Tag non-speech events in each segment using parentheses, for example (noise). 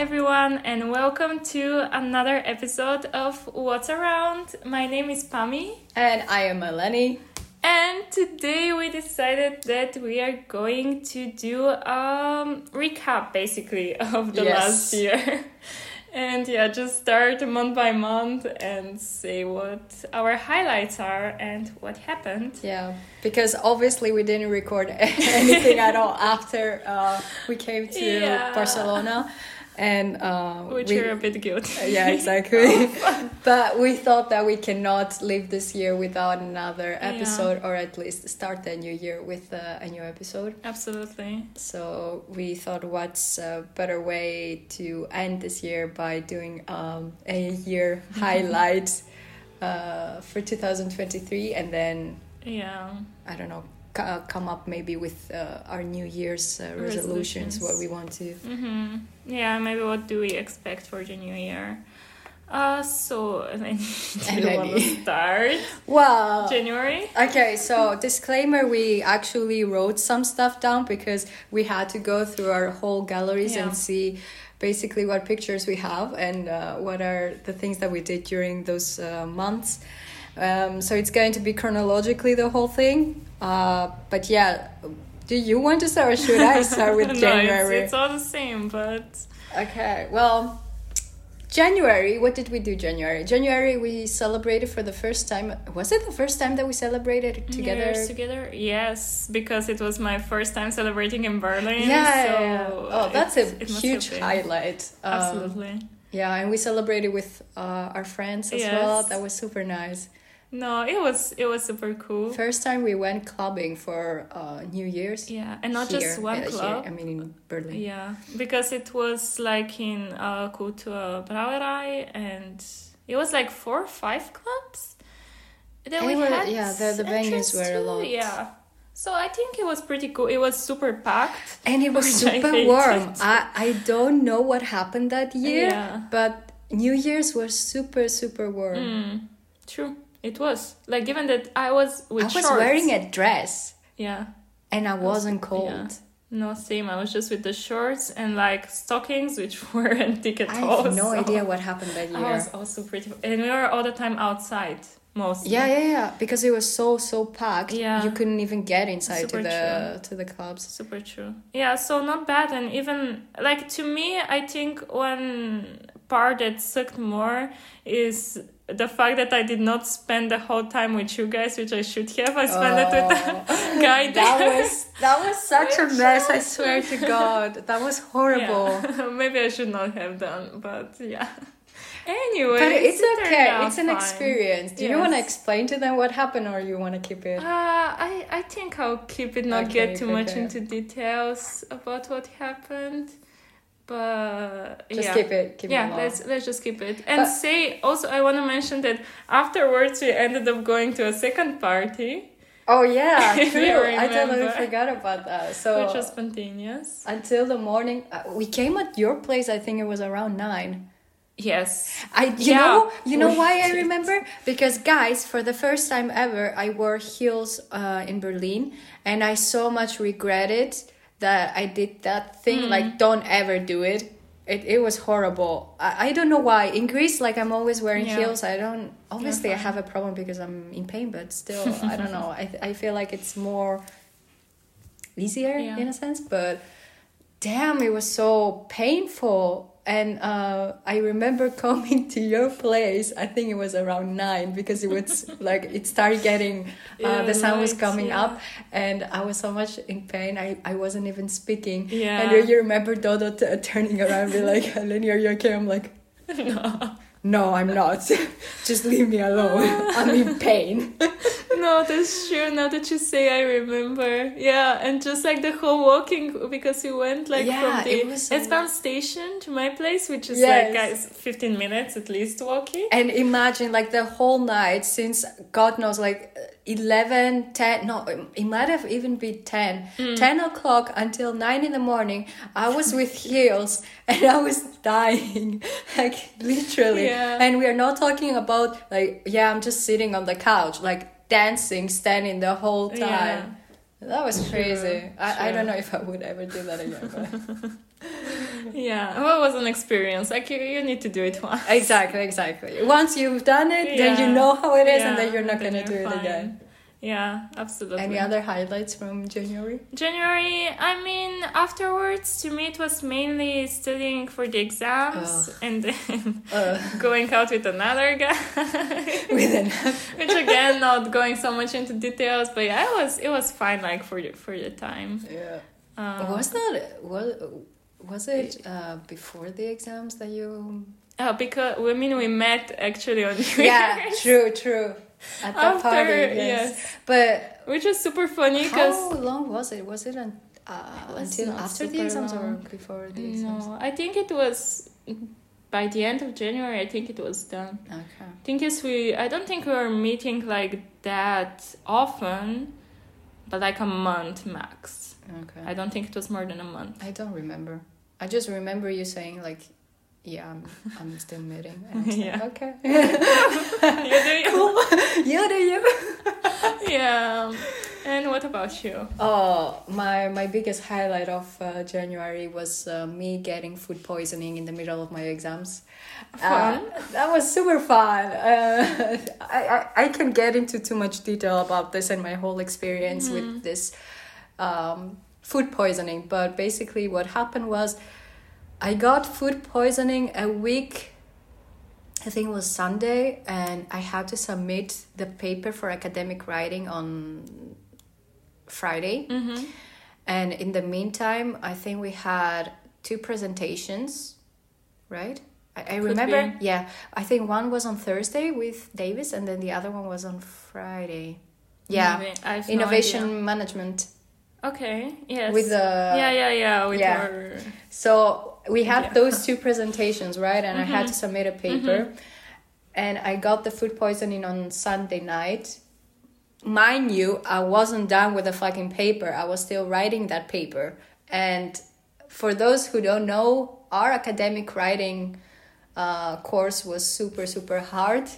everyone, and welcome to another episode of What's Around. My name is Pami, And I am Eleni. and today we decided that we are going to do a um, recap basically (laughs) of the Yes. last year. (laughs) And yeah, just start month by month and say what our highlights are and what happened. Yeah, because obviously we didn't record (laughs) anything at all after uh, we came to Yeah. Barcelona. And uh, Which we, we're a bit guilty. (laughs) yeah, exactly. (laughs) but we thought that we cannot live this year without another Yeah. episode, or at least start the new year with uh, a new episode. Absolutely. So we thought, what's a better way to end this year by doing um, a year (laughs) highlight uh, for 2023, and then Yeah. I don't know, uh, come up maybe with uh, our New Year's uh, resolutions, Resolutions. what we want to. Mm-hmm. Yeah, maybe what do we expect for the new year? Uh, so, do you want to start? Well, January? Okay, so disclaimer we actually wrote some stuff down because we had to go through our whole galleries Yeah. and see basically what pictures we have and uh, what are the things that we did during those uh, months. Um, so it's going to be chronologically the whole thing. Uh, but yeah, do you want to start or should I start with (laughs) no, January? It's, it's all the same, but Okay, well, January, what did we do January? January we celebrated for the first time. Was it the first time that we celebrated together? Year's together? Yes, because it was my first time celebrating in Berlin. Yeah, so yeah, yeah. Oh, that's a huge highlight. Um, Absolutely. Yeah, and we celebrated with uh, our friends as Yes. well. That was super nice. No, it was it was super cool. First time we went clubbing for uh, New Year's. Yeah, and not here, just one uh, here, club. I mean, in Berlin. Yeah, because it was like in uh, Kultur Brauerei, and it was like four or five clubs that And we was- had. yeah, the- the venues were a lot. Yeah, so I think it was pretty cool. It was super packed. And it was (laughs) Which I super warm. I, I don't know what happened that year, Yeah. but New Year's was super, super warm. Mm, true, it was like given that I was with I was shorts. wearing a dress Yeah. and I wasn't cold. Yeah. No, same. I was just with the shorts and like stockings, which (laughs) weren't thick at I all. have no so idea what happened that year. (laughs) I was also pretty, and we were all the time outside mostly. Yeah, yeah, yeah. Because it was so so packed. Yeah. You couldn't even get inside Super to the to the clubs. Super true. Yeah, so not bad. And even, like, to me, I think one part that sucked more is the fact that I did not spend the whole time with you guys, which I should have. I spent it with the (laughs) guy that was that was such a mess. I swear to (laughs) God, that was horrible. Yeah. (laughs) Maybe I should not have done, but yeah. Anyway, But it's it okay. It's an fine. experience. Do you want to explain to them what happened, or you want to keep it? Uh, I, I think I'll keep it, not Okay, get too much into details about what happened. But Just yeah. keep it. Keep yeah, it let's let's just keep it and But- say also I want to mention that afterwards we ended up going to a second party, Oh yeah, (laughs) true. I totally forgot about that. So which was spontaneous. until the morning, uh, we came at your place. I think it was around nine. Yes, I you Yeah, know you know why I remember because guys for the first time ever I wore heels uh, in Berlin and I so much regretted that I did that thing Mm. like don't ever do it. It, it was horrible. I, I don't know why. In Greece like I'm always wearing Yeah. heels. I don't obviously I have a problem because I'm in pain but still I don't know. I, I feel like it's more easier Yeah. in a sense but damn it was so painful and uh, i remember (laughs) coming to your place i think it was around nine because it was (laughs) like it started getting uh, Yeah, the sun was coming yeah. up and i was so much in pain i, I wasn't even speaking Yeah. and you, you remember dodo t- turning around and be like (laughs) lenny are you okay i'm like no, no i'm not (laughs) just leave me alone (laughs) i'm in pain (laughs) no, that's true. Now that you say, I remember. Yeah, and just like the whole walking because we went like Yeah, from the it so station to my place, which is Yes. like guys, fifteen minutes at least walking. And imagine like the whole night since God knows like 11, 10, no, it might have even been 10, Mm. 10 o'clock until 9 in the morning. I was with heels and I was dying, like literally. Yeah. And we are not talking about like, yeah, I'm just sitting on the couch, like dancing, standing the whole time. Yeah. That was crazy. I, I don't know if I would ever do that again. (laughs) Yeah, well, it was an experience. Like you, you need to do it once. Exactly, exactly. Once you've done it, then you know how it is, and then you're not gonna do you're it fine. again. Yeah, absolutely. Any other highlights from January? January, I mean, afterwards, to me, it was mainly studying for the exams and then (laughs) Uh, going out with another guy. (laughs) with an (laughs) Which again, not going so much into details, but yeah, it was it was fine, like for the for the time. yeah. Um, was that was was it uh, before the exams that you? uh, because I mean, we met actually on New Yeah, true, true. At the After, party, yes. yes. But which was super funny because how long was it? Was it un- uh, It was until after the exams or before the exams? no, I think it was by the end of January. I think it was done. Okay. Think is, we I don't think we were meeting like that often, but like a month max. Okay. I don't think it was more than a month. I don't remember. I just remember you saying like, "Yeah, I'm, (laughs) I'm still meeting." (laughs) And I Yeah. like, okay. (laughs) you do you? you do you. yeah. And what about you? Oh, my my biggest highlight of uh, January was uh, me getting food poisoning in the middle of my exams. Fun. Uh, that was super fun. Uh, I, I I can get into too much detail about this and my whole experience with this um, food poisoning, but basically what happened was I got food poisoning a week. I think it was Sunday, and I had to submit the paper for academic writing on Friday. Mm-hmm. And in the meantime, I think we had two presentations, right? I, I remember, be. yeah. I think one was on Thursday with Davis, and then the other one was on Friday. Yeah, Maybe. I have no innovation management Okay. Yes. with the yeah, yeah, yeah. With yeah. our So we had Yeah. those two presentations, right? And I had to submit a paper. And I got the food poisoning on Sunday night. Mind you, I wasn't done with the fucking paper. I was still writing that paper. And for those who don't know, our academic writing uh, course was super, super hard.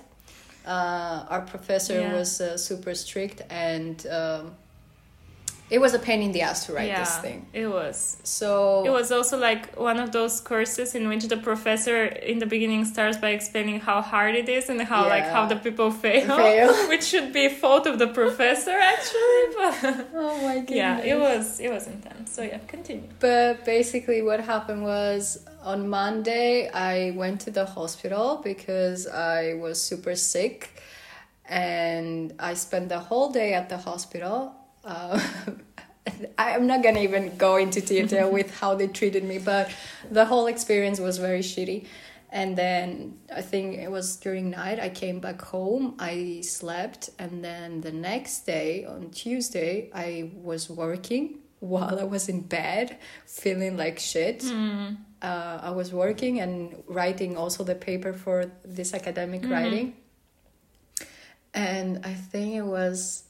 Uh, our professor Yeah. was uh, super strict, and um, it was a pain in the ass to write yeah, this thing. It was. So It was also like one of those courses in which the professor in the beginning starts by explaining how hard it is and how like how the people fail, (laughs) Fail. (laughs) which should be fault of the professor actually. (laughs) But Oh my goodness. yeah, it was it was intense. So yeah, continue. But basically, what happened was on Monday, I went to the hospital because I was super sick, and I spent the whole day at the hospital. Uh, (laughs) I'm not gonna even go into detail with how they treated me, but the whole experience was very shitty. And then I think it was during night. I came back home. I slept, and then the next day on Tuesday, I was working while I was in bed, feeling like shit. Hmm. Uh, I was working and writing also the paper for this academic Mhm. writing. And I think it was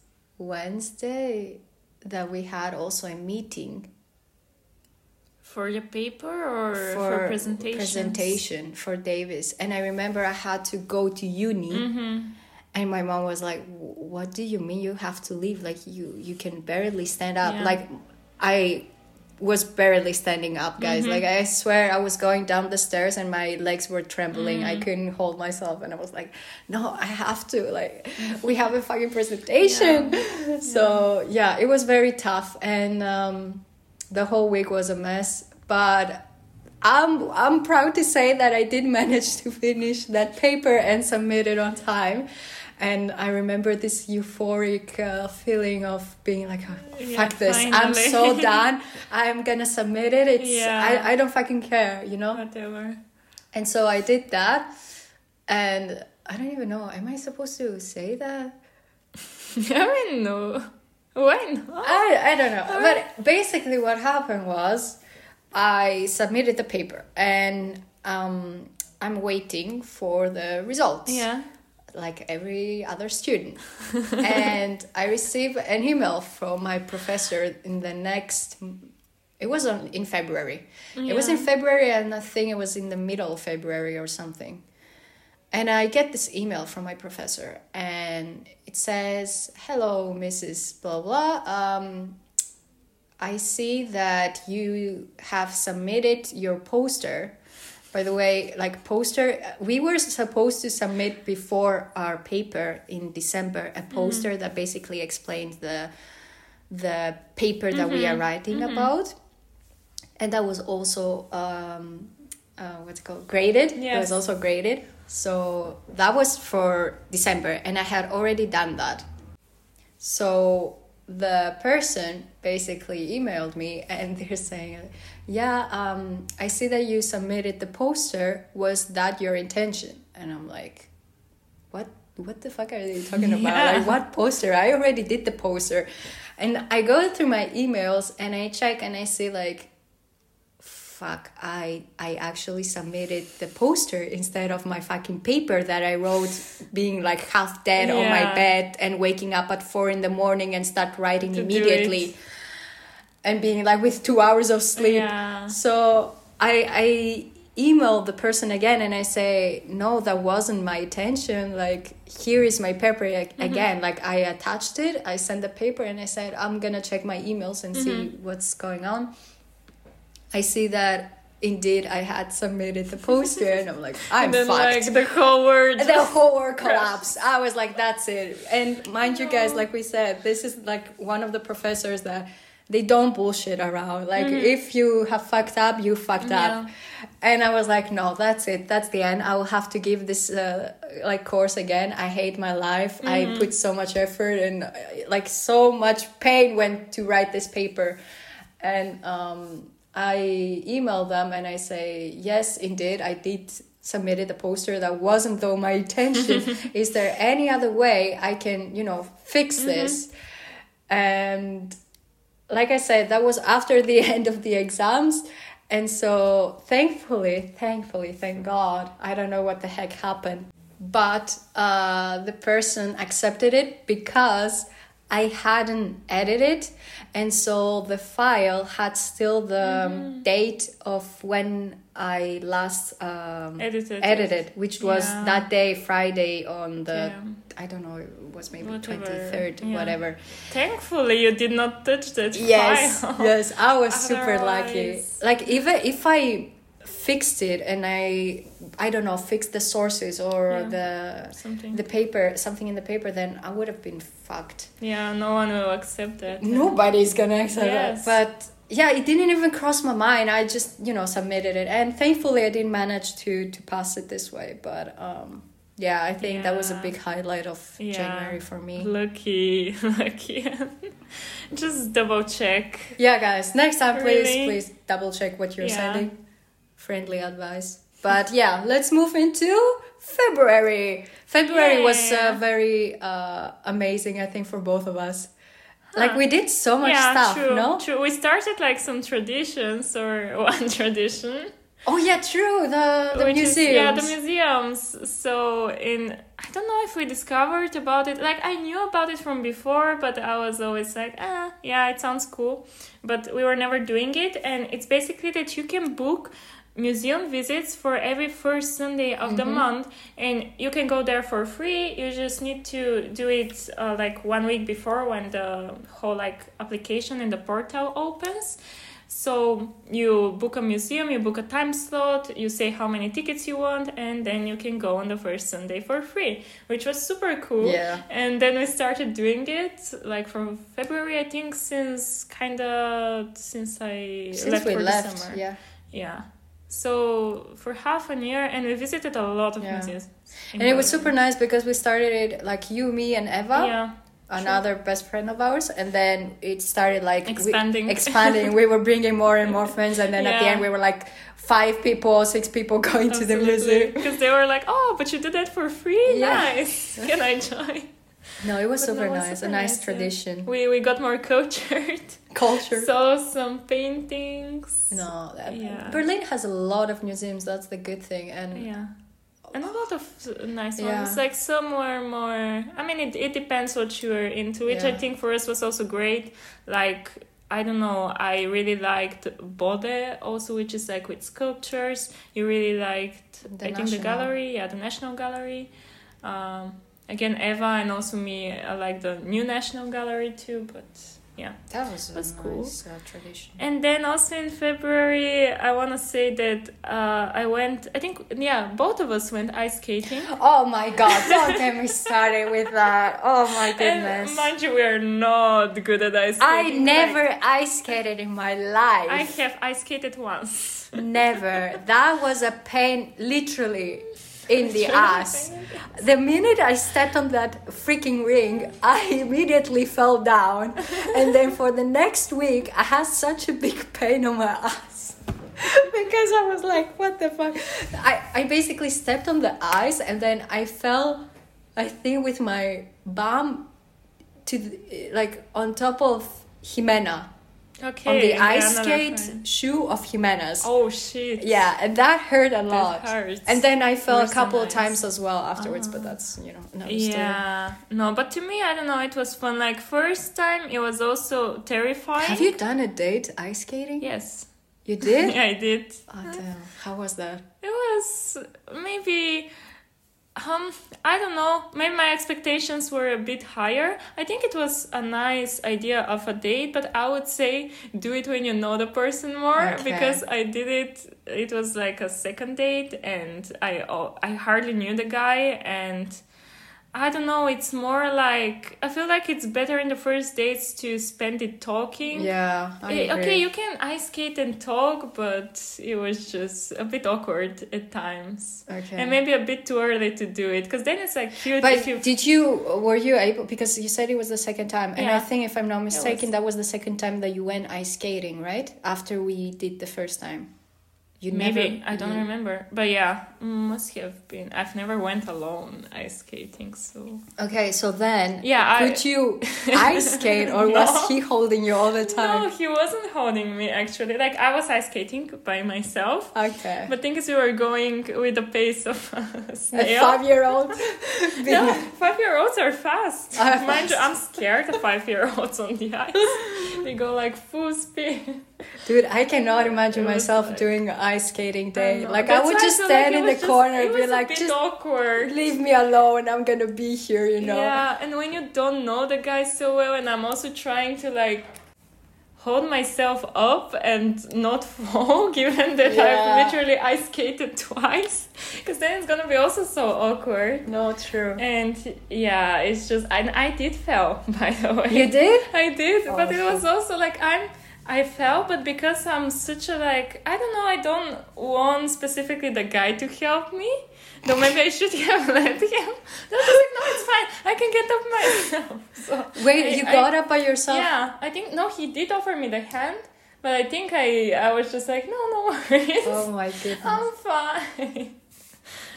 Wednesday that we had also a meeting For your paper or for, presentation? presentation for Davis. And I remember I had to go to uni. Mm-hmm. And my mom was like, "What do you mean you have to leave? Like you you can barely stand up." Yeah. Like I was barely standing up, guys. Mhm. Like I swear I was going down the stairs and my legs were trembling. I Mhm. couldn't hold myself and I was like, "No, I have to. Like (laughs) we have a fucking presentation." (laughs) So, yeah, it was very tough and um the whole week was a mess, but I'm I'm proud to say that I did (laughs) manage to finish that paper and submit it on time. And I remember this euphoric uh, feeling of being like, oh, Yeah, "Fuck this! I'm so done. (laughs) I'm gonna submit it. It's Yeah. I, I don't fucking care, you know." Whatever. And so I did that, and I don't even know. Am I supposed to say that? (laughs) I mean, no. Why not? I, I don't know. But basically, what happened was I submitted the paper and um, I'm waiting for the results. Yeah. Like every other student. (laughs) and I received an email from my professor in the next. It was on, in February. It was in February, and I think it was in the middle of February or something. And I get this email from my professor, and it says, "Hello, Mrs. Blah blah. Um, I see that you have submitted your poster. By the way, like poster, we were supposed to submit before our paper in December a poster that basically explained the the paper that we are writing about, and that was also um, uh, what's it called graded. It was also graded. So that was for December, and I had already done that. So the person basically emailed me and (laughs) they're saying, Yeah, um, I see that you submitted the poster. Was that your intention? And I'm like, What? What the fuck are you talking about? Yeah. Like, what poster? I already did the poster. And I go through my emails and I check and I see, like, fuck i i actually submitted the poster instead of my fucking paper that i wrote being like half dead on my bed and waking up at four in the morning and start writing To immediately and being like with two hours of sleep. Yeah. so i i email the person again and i say no that wasn't my intention. Like here is my paper ag- mm-hmm. again. Like i attached it i sent the paper and i said i'm gonna check my emails and see mm-hmm. what's going on I see that indeed I had submitted the (laughs) poster and I'm like, I'm and then fucked. like the whole word. the whole world collapsed. I was like, that's it. And mind you guys, like we said, this is like one of the professors that they don't bullshit around. Like if you have fucked up, you fucked up. And I was like, no, that's it. That's the end. I will have to give this uh, like course again. I hate my life. I put so much effort and uh, like so much pain went to write this paper. And um, I email them and I say, yes, indeed, I did submitted a poster that wasn't though my intention. (laughs) Is there any other way I can, you know, fix this? And like I said, that was after the (laughs) end of the exams. And so thankfully, thankfully, thank God, I don't know what the heck happened. But uh, the person accepted it because I hadn't edited. And so the file had still the um, date of when I last um, Edited it. edited, which was Yeah. that day, Friday, on the, Yeah. I don't know, it was maybe 23rd, yeah. whatever. Thankfully, you did not touch that Yes, file. yes, yes, I was (laughs) super lucky. Like even if I fixed it and I, I don't know, fixed the sources or Yeah. the Something. the paper, something in the paper, then I would have been fucked. yeah, no one will accept that. Nobody's gonna accept Yes. that. But yeah, it didn't even cross my mind. I just you know submitted it, and thankfully I didn't manage to to pass it this way. But um, yeah, I think that was a big highlight of Yeah. January for me. Lucky, (laughs) lucky. Just double check. Yeah, guys, next time please Really? please double check what you're Yeah. sending. Friendly advice. But yeah, let's move into February. February was uh, very uh, amazing, I think, for both of us. Like we did so much yeah, stuff, true, no? true. We started like some traditions or (laughs) one tradition. Oh yeah, true. The the which is- museums. yeah, the museums. So in I don't know if we discovered about it. Like I knew about it from before, but I was always like, ah, yeah, it sounds cool. But we were never doing it, and it's basically that you can book museum visits for every first Sunday of the month, and you can go there for free. You just need to do it uh, like one week before when the whole like application in the portal opens. So you book a museum, you book a time slot, you say how many tickets you want, and then you can go on the first Sunday for free, which was super cool. Yeah. And then we started doing it like from February, I think, since kind of since I Since left we for left, the summer. yeah. Yeah. So for half a year, and we visited a lot of Yeah. museums. And it was super nice because we started it like you, me, and Eva, Yeah. another best friend of ours, and then it started like we- Expanding. expanding. we were bringing more and more (laughs) friends, and then at the end we were like five people, six people going to the museum. Because they were like, oh, but you did that for free? Yeah. Nice. (laughs) Can I join? No, it was But super no, it was nice. super a nice nice, yeah. tradition. We, we got more cultured. (laughs) Culture. Saw some paintings. no, that, Yeah. Berlin has a lot of museums. That's the good thing, and Yeah. And a lot of nice Yeah. ones. Like some were more. I mean, it, it depends what you are into, which I think for us was also great. Like, I don't know, I really liked Bode also, which is like with sculptures. You really liked, The I think, the gallery. Yeah, the National Gallery. Um, again, Eva and also me, I like the new National Gallery too, but yeah. That was a That's nice cool. uh, tradition. And then also in February, I want to say that uh, I went. I think yeah, both of us went ice skating. (gasps) Oh my god, don't get me started with that. Oh my goodness. And mind you, we are not good at ice skating. I never Like, ice skated in my life. I have ice skated once. (laughs) Never. That was a pain, literally, in the ass. The minute I stepped on that freaking ring, I (laughs) immediately fell down. And then for the next week, I had such a big pain on my ass. (laughs) because I was like, what the fuck? I, I basically stepped on the ice and then I fell, I think, with my bum to the, like on top of Jimena. Okay. On the ice skate friend. shoe of Jimena's. Oh shit. Yeah, and that hurt a lot. hurts. And then I fell Worse a couple of times as well afterwards, but ah. that's you know another story. Yeah. No, but to me, I don't know. It was fun. Like first time, it was also terrifying. Have you done a date ice skating? Yes. You did? (laughs) Yeah, I did. Oh damn! How was that? It was maybe um I don't know, maybe my expectations were a bit higher. I think it was a nice idea of a date, but I would say do it when you know the person more Okay. because I did it it was like a second date and I oh, I hardly knew the guy and I don't know, it's more like I feel like it's better in the first dates to spend it talking. Yeah. I Eh, agree. Okay, you can ice skate and talk, but it was just a bit awkward at times. Okay. And maybe a bit too early to do it, because then it's like cute But if you. did you were you able because you said it was the second time and I think if I'm not mistaken was. that was the second time that you went ice skating right after we did the first time. You Maybe never. I don't you- remember, but yeah, mm, must have been. I've never went alone ice skating, so Okay, so then yeah. I, could you (laughs) ice skate or was he holding you all the time? no, he wasn't holding me actually. Like I was ice skating by myself. Okay. But thing is, we were going with the pace of (laughs) a a five year old. No, five year olds are fast. Are Mind you, fast. I'm scared of five year olds on the ice. (laughs) they go like full speed. Dude, I cannot imagine myself like- doing an ice skating day. know. Like I would just feel stand like in the just- corner and be like, just awkward. leave me alone. I'm gonna be here, you know. Yeah, and when you don't know the guy so well, and I'm also trying to like hold myself up and not (laughs) fall, given that Yeah. I've literally ice skated (laughs) twice, because then it's gonna be also so awkward. No, true. And yeah, it's just and I did fell (laughs) by the way. You did? I did, Oh, but it was also like I'm. I fell, but because I'm such a like, I don't know. I don't want specifically the guy to help me. Though maybe I should (laughs) have let him. No, just like, no, it's fine. I can get up myself. (laughs) So Wait, I- you I- got up by yourself? Yeah, I think no. He did offer me the hand, but I think I I was just like, no, no (laughs) worries. Oh my goodness. I'm fine.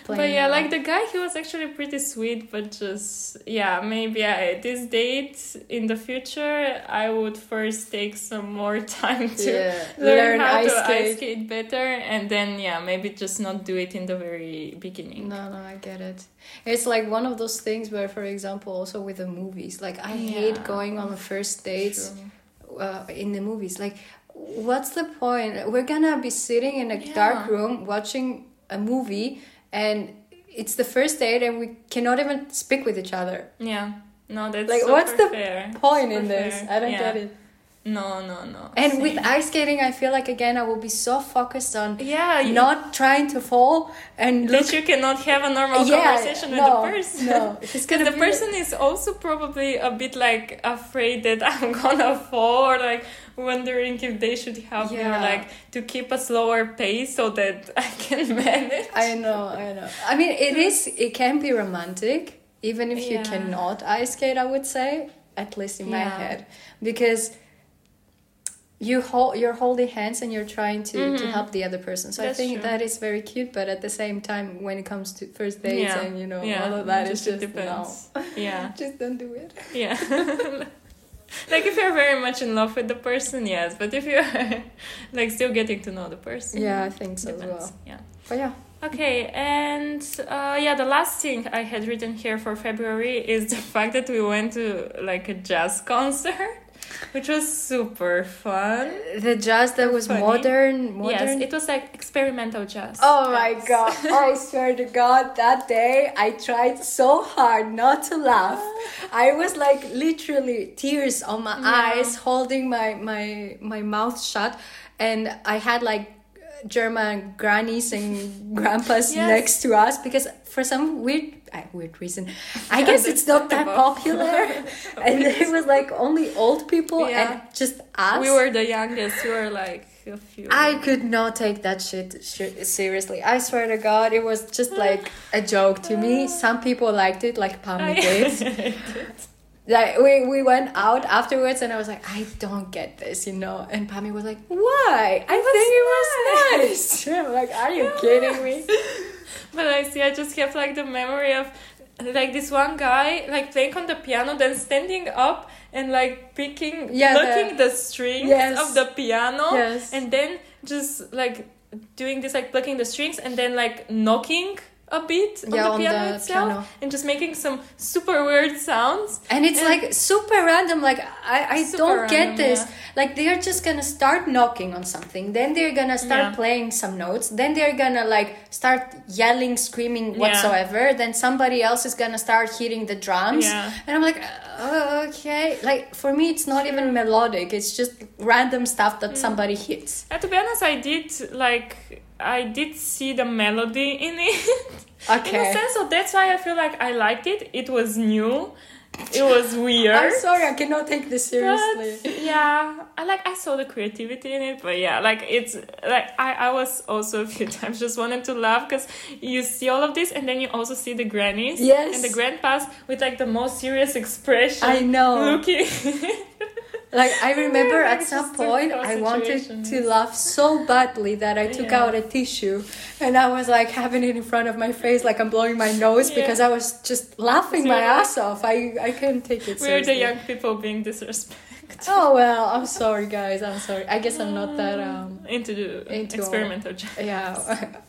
But yeah, like the guy, he was actually pretty sweet, but just yeah, maybe I, this date in the future, I would first take some more (laughs) time to Yeah. learn, Learn how ice to skate. ice skate better, and then yeah, maybe just not do it in the very beginning. No, no, I get it. It's like one of those things where, for example, also with the movies, like I hate going on the first dates uh, in the movies. Like, what's the point? We're gonna be sitting in a Yeah. dark room watching a movie, and it's the first date, and we cannot even speak with each other. Yeah, no, that's Like, what's the fair. Point Super in this, fair. I don't Yeah. get it. No, no, no. And with ice skating, I feel like again I will be so focused on yeah, you- not trying to fall and look that you cannot have a normal Yeah, conversation with no, the person. no. It's Because (laughs) the person is also probably a bit like afraid that (laughs) I'm gonna fall or like wondering if they should help me or like to keep a slower pace so that (laughs) I can manage. I know, I know. I mean, it is. It can be romantic, even if you cannot ice skate. I would say, at least in my Yeah. head, because you hold you're holding hands and you're trying to to Mhm. help the other person. So That's I think true. that is very cute. But at the same time, when it comes to first dates Yeah. and you know yeah, all of that, it just depends. Yeah, (laughs) just don't do it. yeah. (laughs) like if you're very much in love with the person, yes. But if you're (laughs) like still getting to know the person, Yeah, I think so as well. Yeah. But yeah, Okay, and uh, yeah, the last thing I had written here for February is the (laughs) fact that we went to like a jazz concert. Which was super fun. The jazz that was Funny. modern, modern. Yes, it was like experimental jazz. Oh my god! (laughs) I swear to God, that day I tried so hard not to laugh. (laughs) I was like literally tears on my Yeah. eyes, holding my my my mouth shut, and I had like German grannies and grandpas Yes. next to us because for some weird weird reason, I guess it's not that popular, (laughs) and it was like only old people Yeah. and just us. We were the youngest. We were like a few. I could not take that shit sh- seriously. I swear to God, it was just like a joke to me. (sighs) Some people liked it, like Pami (laughs) did. Like we, we went out afterwards, and I was like, I don't get this, you know. And Pami was like, Why? I think it was nice. (laughs) Like, Are you kidding me? (laughs) But I see, I just have like the memory of like this one guy like playing on the piano, then standing up and like picking, Yeah, the- the, strings Yes. of the piano, Yes. and then just like doing this, like plucking the strings, and then like knocking a bit on Yeah, the on piano the itself, piano. and just making some super weird sounds. And it's And- like super random. Like I, I don't get this. yeah. Like they are just gonna start knocking on something, then they're gonna start Yeah. playing some notes, then they're gonna like start yelling, screaming whatsoever. Then somebody else is gonna start hitting the drums, Yeah. and I'm like, oh, okay. Like for me, it's not even melodic. It's just random stuff Mm. that somebody hits. And to be honest, I did like I did see the melody in it. (laughs) in a Okay. sense, so that's why I feel like I liked it. It was new. It was (laughs) weird. I'm sorry, I cannot take this seriously. But yeah, I like I saw the creativity in it, but yeah, like it's like I I was also (laughs) a few times just wanted to laugh because you see all of this and then you also see the grannies Yes. and the grandpas with like the most serious expression. I know. looking. Like I remember Yeah, at some point I wanted to laugh so badly that I took Yeah. out a tissue and I was like having it in front of my face like I'm blowing my nose Yeah. because I was just laughing my ass off. I I couldn't take it We're the young people being disrespectful. Oh well, I'm sorry guys. I'm sorry. I guess I'm not that um into the Into experimental jazz. (laughs) yeah.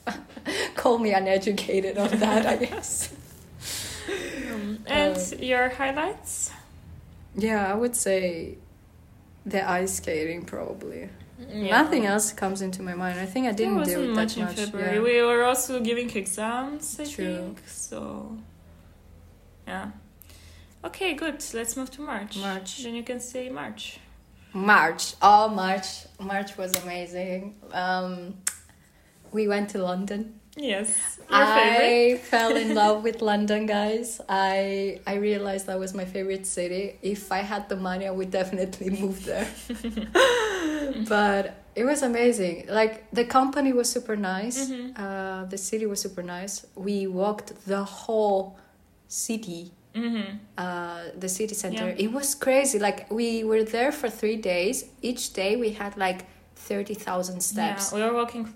(laughs) Call me uneducated on that, I guess. (laughs) Um, and Uh, your highlights? Yeah, I would say the ice skating probably. Yeah. Nothing else comes into my mind. I think I didn't do it much that in much. February. yeah. We were also giving exams, I True. think. So, yeah. Okay, good. Let's move to March. March. Then you can say March. March. Oh, March. March was amazing. Um, we went to London. Yes. Your favorite? I fell in love with London, guys. I I realized that was my favorite city. If I had the money, I would definitely move there. (laughs) but it was amazing. Like the company was super nice. Mhm. Uh, the city was super nice. We walked the whole city Mm-hmm. uh, the city center. Yeah. It was crazy. Like we were there for three days. Each day we had like thirty thousand steps. Yeah, we were walking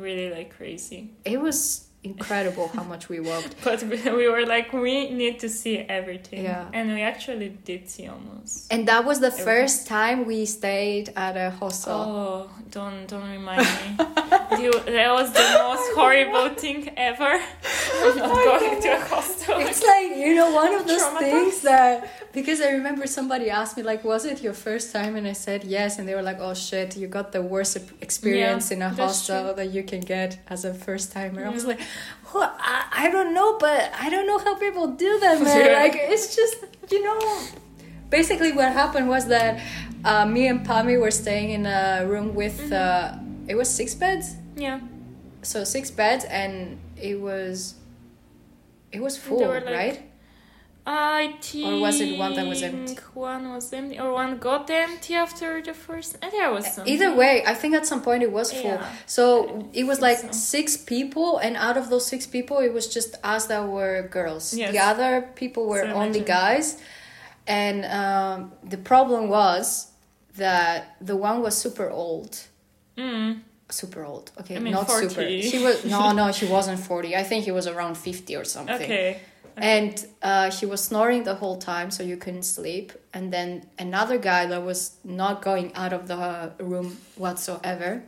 really like crazy. It was incredible how much we walked. (laughs) But we we were like, we need to see everything. Yeah. And we actually did see almost. And that was the Everything. first time we stayed at a hostel. Oh, don't don't remind me. you, that was the most horrible thing ever. I'm (laughs) not (laughs) going to a hostel. It's like you know one of those things that because I remember somebody asked me like, was it your first time? And I said yes, and they were like, oh shit, you got the worst experience Yeah, in a hostel true. that you can get as a first timer. I was like, well, I, I don't know, but I don't know how people do that, man. (laughs) Yeah. Like it's just you know. Basically, what happened was that uh, me and Pami were staying in a room with Mm-hmm. uh, it was six beds Yeah. so six beds and it was it was full like, right I think. Or was it one that was empty? One was empty, or one got empty after the first. And there was some. either way i think at some point it was full Yeah. so it was like so. six people and out of those six people it was just us that were girls Yes. the other people were So only guys and um, the problem was that the one was super old Mm. super old okay I mean, not 40. super she was no no (laughs) she wasn't 40 i think he was around 50 or something Okay. And uh, he was snoring the whole time so you couldn't sleep and then another guy that was not going out of the room whatsoever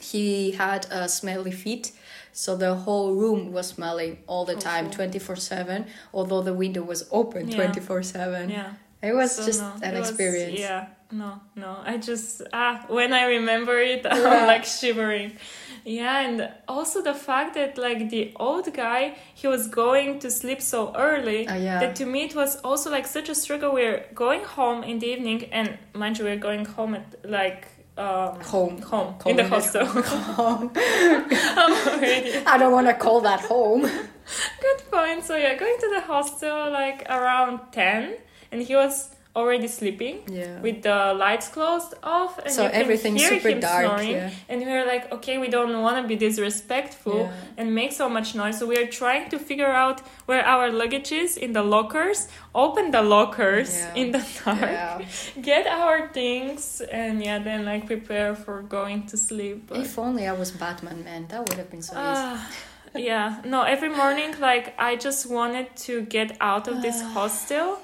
he had uh, smelly feet so the whole room was smelling all the time Awful. 24-7 although the window was open Yeah. 24-7 Yeah. it was So just no, an it was- experience yeah. no, no. I just ah, when I remember it, (laughs) I'm Yeah. like shivering. Yeah, and also the fact that like the old guy, he was going to sleep so early. Oh, yeah. That to me it was also like such a struggle. We're going home in the evening, and mind you, we're going home at like um, Home. home in the hostel. (laughs) home. (laughs) (laughs) I don't want to call that home. good point. So yeah, going to the hostel like around ten, and he was already sleeping Yeah. with the lights closed off and So you can hear super him dark, snoring. yeah. and we were like okay we don't want to be disrespectful Yeah. and make so much noise so we are trying to figure out where our luggage is in the lockers open the lockers in the dark (laughs) get our things and yeah then like prepare for going to sleep but, If only I was Batman, man, that would have been so easy. Ah, yeah no every morning like i just wanted to get out of this (sighs) hostel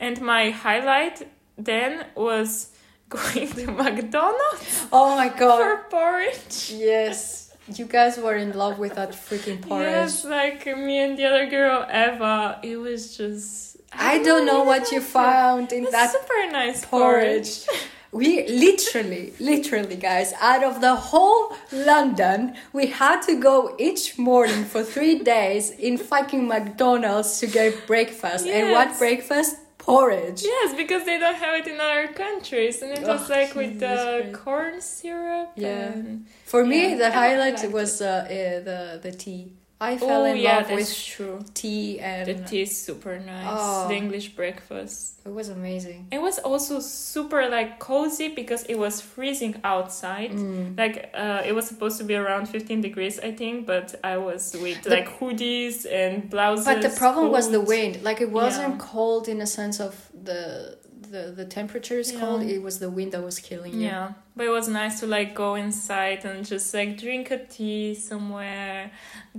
and my highlight then was (laughs) going to mcdonald's Oh my god. for porridge Yes. You guys were in love with that freaking porridge. yes like me and the other girl eva it was just I don't know what you found in that super nice porridge. porridge. (laughs) We literally, literally, guys, out of the whole London, we had to go each morning for three days in fucking McDonald's to get breakfast. And what breakfast? Porridge. Yes, because they don't have it in other countries, and it was Oh, like with the Jesus corn syrup. Yeah. and- For me, Yeah, the highlight was uh, uh, the the tea. I fell Oh in yeah, love that's with true. tea, and The tea is super nice. Oh. The English breakfast. it was amazing. It was also super like cozy because it was freezing outside. Mm. Like uh, it was supposed to be around 15 degrees, I think, but I was with The- like hoodies and blouses. But the problem was the wind. Like it wasn't Yeah. cold in a sense of the the the temperature is Yeah. cold. It was the wind that was killing you. Yeah, but it was nice to like go inside and just like drink a tea somewhere,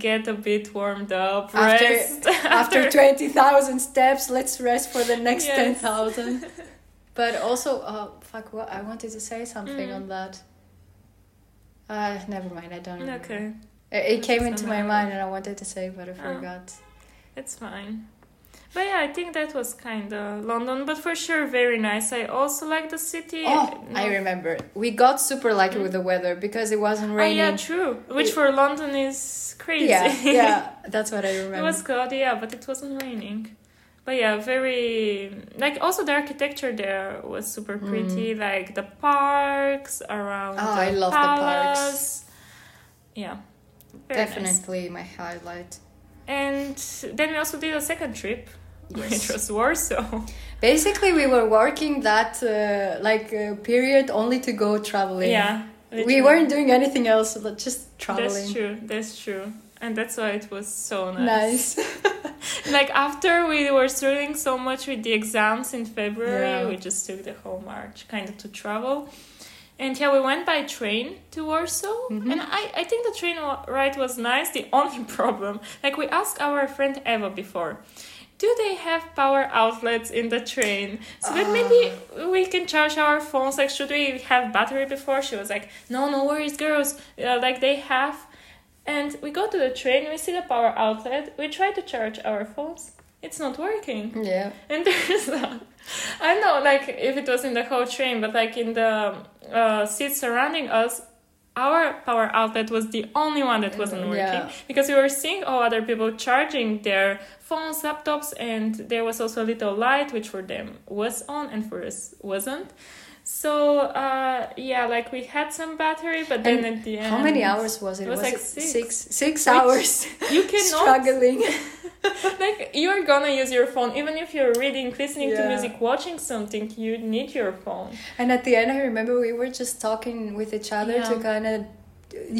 get a bit warmed up, After- rest. (laughs) After twenty thousand steps, let's rest for the next Yes. ten thousand. (laughs) but also, uh, fuck. What I wanted to say something Mm. on that. Uh, never mind. I don't. remember. okay, It, it came into my mind and I wanted to say, but I Oh. forgot. it's fine. But yeah, I think that was kind of London, but for sure very nice. I also like the city. Oh, No- I remember. We got super lucky with the weather because it wasn't raining. Oh raining. yeah, true. Which It- for London is crazy. yeah, (laughs) yeah, that's what I remember. it was cloudy, yeah, but it wasn't raining. But yeah, very like also the architecture there was super pretty. Like the parks around. Mm. Oh, I love the parks. Yeah, very nice. Definitely my highlight. And then we also did a second trip, Yes. (laughs) which was Warsaw. Basically, we were working that uh, like uh, period only to go traveling. yeah, we weren't doing anything else, but just traveling. That's true. That's true. And that's why it was so nice. Nice. (laughs) like after we were struggling so much with the exams in February, Yeah. we just took the whole March kind of to travel. And yeah, we went by train to Warsaw, Mhm. and I, I think the train ride was nice. The only (laughs) problem, like we asked our friend Eva before, do they have power outlets in the train so that maybe we can charge our phones? Like, should we have battery before? She was like, no, no worries, girls. Uh, like they have. And we go to the train, we see the power outlet, we try to charge our phones. It's not working. yeah. And (laughs) there's a, I don't know, like if it was in the whole train, but like in the uh, seats surrounding us, our power outlet was the only one that wasn't Mm, working yeah. because we were seeing all other people charging their phones, laptops, and there was also a little light which for them was on and for us wasn't. So uh, yeah, like we had some battery, but then And at the end, How many hours was it? It was like it six. six, six hours You cannot (laughs) struggling. (laughs) like you're gonna use your phone even if you're reading listening to music watching something you need your phone And at the end, I remember we were just talking with each other to kind of,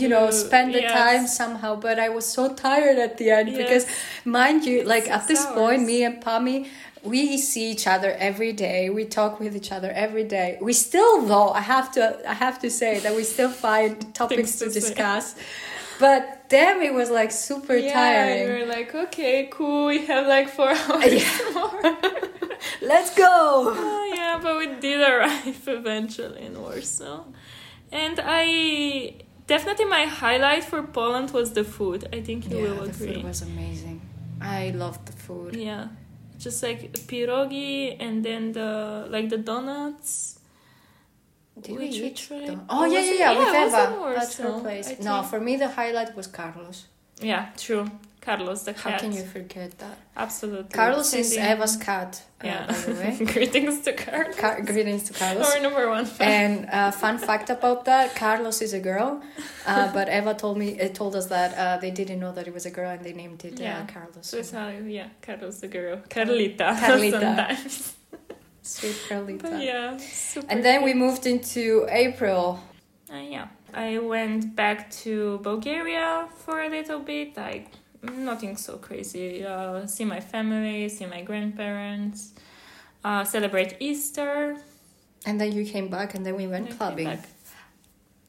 you know, spend the yes. time somehow. But I was so tired at the end Yes. because, mind you, like at this point, me and Pami, we see each other every day. We talk with each other every day. We still, though, I have to, I have to say that we still find topics to to discuss. But damn, it was like super yeah tiring. you were like okay cool we have like four (laughs) hours Yeah. more (laughs) Let's go. oh, yeah but we did arrive (laughs) eventually in warsaw and i definitely my highlight for poland was the food i think you Yeah, will the food was amazing. I loved the food. yeah just like pierogi and then the like the donuts Did we we eat? tried. Oh yeah, yeah, it- yeah, yeah, with it was in Eva. That's her place. No, for me the highlight was Carlos. Yeah, true. Carlos the How can you forget that? Absolutely. Carlos is Sending- Eva's cat. uh, Yeah. by the way. (laughs) Greetings to Carlos. Car- greetings to Carlos. Our number one fan. And uh, fun fact about that, Carlos is a girl, uh, (laughs) but Eva told me it told us that uh, they didn't know that it was a girl and they named it uh, Yeah. Carlos. So it's how, yeah, Carlos the girl. Carlita. (laughs) Carlita. Sometimes. Sweet Carlita. Yeah, super And then we moved into April. Uh, yeah, I went back to Bulgaria for a little bit. Like nothing so crazy. Uh, see my family, see my grandparents, uh, celebrate Easter. And then you came back and then we went clubbing.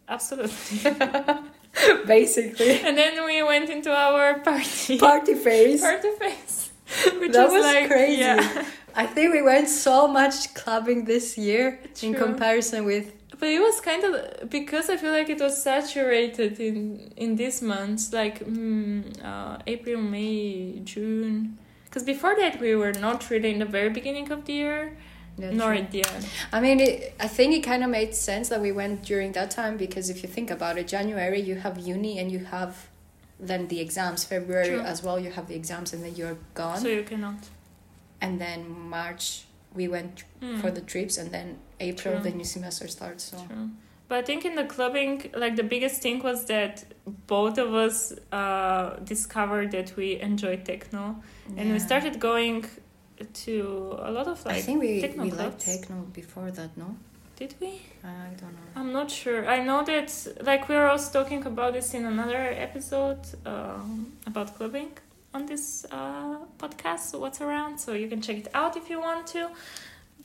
Absolutely. (laughs) Basically. and then we went into our party. Party phase. party phase. (laughs) Which That was, was like, crazy. Yeah. (laughs) I think we went so much clubbing this year in comparison with But it was kind of because I feel like it was saturated in in these months, like mm, uh, April, May, June. Because before that, we were not really in the very beginning of the year, nor true. at the end. I mean, it, I think it kind of made sense that we went during that time because if you think about it, January you have uni and you have then the exams. February True. as well, you have the exams and then you're gone. So you cannot. And then March we went Mm, for the trips, and then April True. the new semester starts. So true. But I think in the clubbing, like the biggest thing was that both of us uh, discovered that we enjoy techno, and we started going to a lot of like I think we techno we liked clubs. techno before that. No, Did we? I don't know. I'm not sure. I know that, like, we were also talking about this in another episode um, about clubbing on this uh, podcast, so What's Around, so you can check it out if you want to.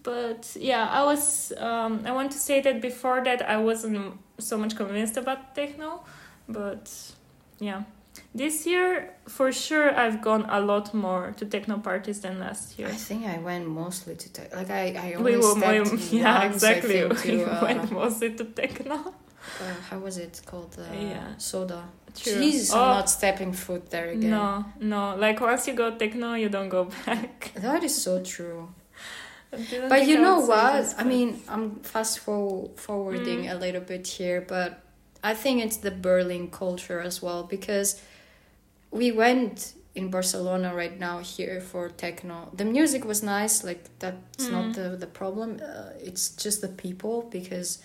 But yeah, I was, um, I want to say that before that I wasn't so much convinced about techno, but yeah. This year, for sure, I've gone a lot more to techno parties than last year. I think I went mostly to tech. Like I, I We only were, we, (laughs) yeah, once, I exactly. think, (laughs) we to, uh, went mostly to techno. uh, how was it called? Uh, Yeah. Soda. True. Jesus, Oh. I'm not stepping foot there again. No, no. Like once you go techno, you don't go back. (laughs) That is so true. But you know what? this, I mean, I'm fast for- forwarding Mm. a little bit here, but I think it's the Berlin culture as well because we went in Barcelona right now here for techno. The music was nice, like that's Mm. not the the problem. Uh, it's just the people because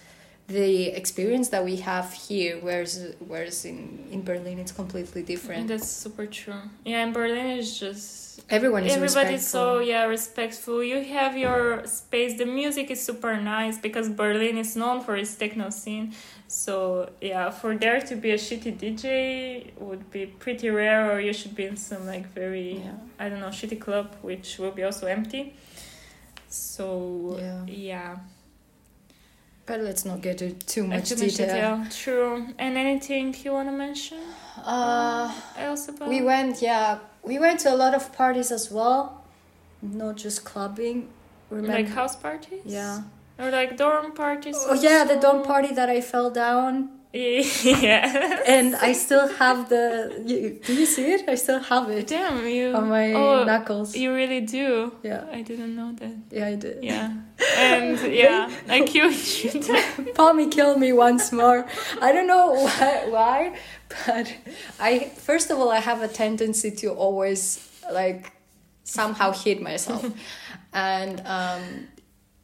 the experience that we have here, whereas whereas in in Berlin it's completely different. That's super true. Yeah, in Berlin it's just Everyone is everybody's so yeah respectful. You have your space. The music is super nice because Berlin is known for its techno scene. So yeah, for there to be a shitty DJ would be pretty rare, or you should be in some like very Yeah. I don't know shitty club, which will be also empty. So Yeah. yeah. But let's not get into too much too much detail. detail. True. And anything you want to mention Uh, else about? we went, yeah, we went to a lot of parties as well, not just clubbing. Remember? like house parties. yeah. Or like dorm parties. Oh yeah, the dorm party that I fell down, yeah. (laughs) and I still have the. You, do you see it? I still have it Damn you. on my oh, knuckles. You really do. Yeah, I didn't know that. yeah, I did. Yeah. (laughs) And yeah, I (laughs) killed you. Pami killed me once more. I don't know why, why, but I first of all I have a tendency to always like somehow hit myself, and um,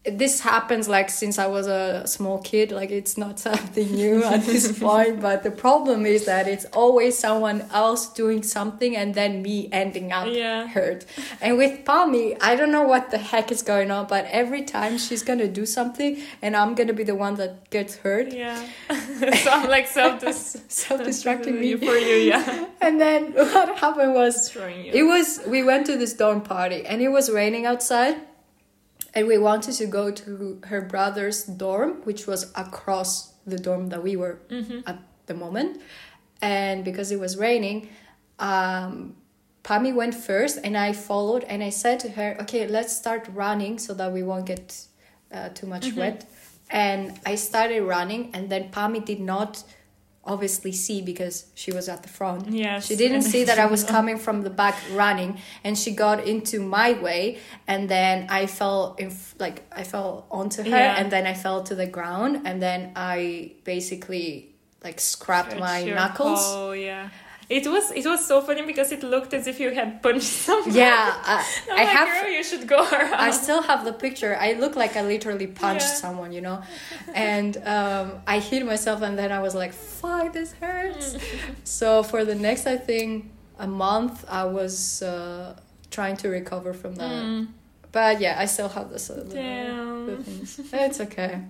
this happens like since I was a small kid. Like it's not (laughs) something new at this (laughs) point, but the problem is that it's always someone else doing something and then me ending up Yeah. hurt. And with Pami, I don't know what the heck is going on, but every time she's gonna do something and I'm gonna be the one that gets hurt. Yeah. (laughs) so I'm like self Self-destructing me. For you, yeah. And then what happened was you. it was we went to this dorm party and it was raining outside and we wanted to go to her brother's dorm which was across the dorm that we were Mm-hmm. at the moment and because it was raining um Pami went first and I followed and I said to her okay let's start running so that we won't get uh, too much Mm-hmm. wet and I started running and then Pami did not obviously see because she was at the front. Yes, She didn't (laughs) see that I was (laughs) coming from the back running and she got into my way and then I fell in f- like I fell onto her Yeah. and then I fell to the ground and then I basically like scrapped my knuckles. Oh yeah. It was it was so funny because it looked as if you had punched (laughs) someone. Yeah, I, I'm I like, have girl, you should go around. I still have the picture. I look like I literally punched Yeah. someone, you know, and um, I hit myself, and then I was like, "Fuck, this hurts." (laughs) so for the next, I think a month, I was uh, trying to recover from that. Mm, But yeah, I still have this. Uh, damn. It's okay,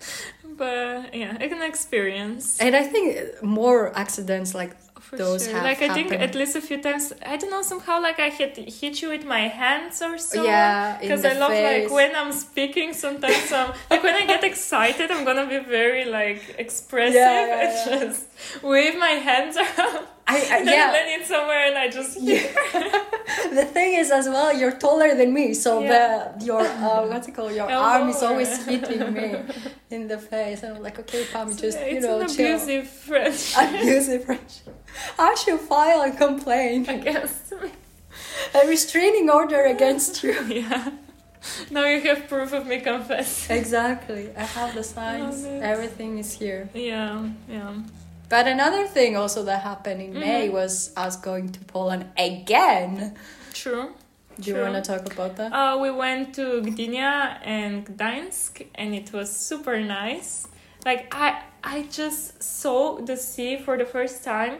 (laughs) But yeah, it's an experience. and I think more accidents like For those sure. have like I think at least a few times. I don't know somehow like I had hit you with my hands or so. Yeah, Because I love face. like when I'm speaking. Sometimes um like when I get excited, I'm gonna be very like expressive Yeah, yeah, (laughs) and just wave my hands (laughs) around. I, I (laughs) yeah. It somewhere and I just (laughs) the thing is as well you're taller than me so Yeah. the your uh, what's it called your Elbow arm is always hitting me (laughs) in the face and i'm like okay Pam, just Yeah, you know chill abusive friendship. abusive friendship i should file a complaint against me. a restraining order against you Yeah. Now you have proof of me confessing. exactly i have the signs everything is here Yeah, yeah. But another thing also that happened in may Mhm. was us going to poland again True. do you want to talk about that Uh, we went to Gdynia and Gdańsk, and it was super nice. Like I, I just saw the sea for the first time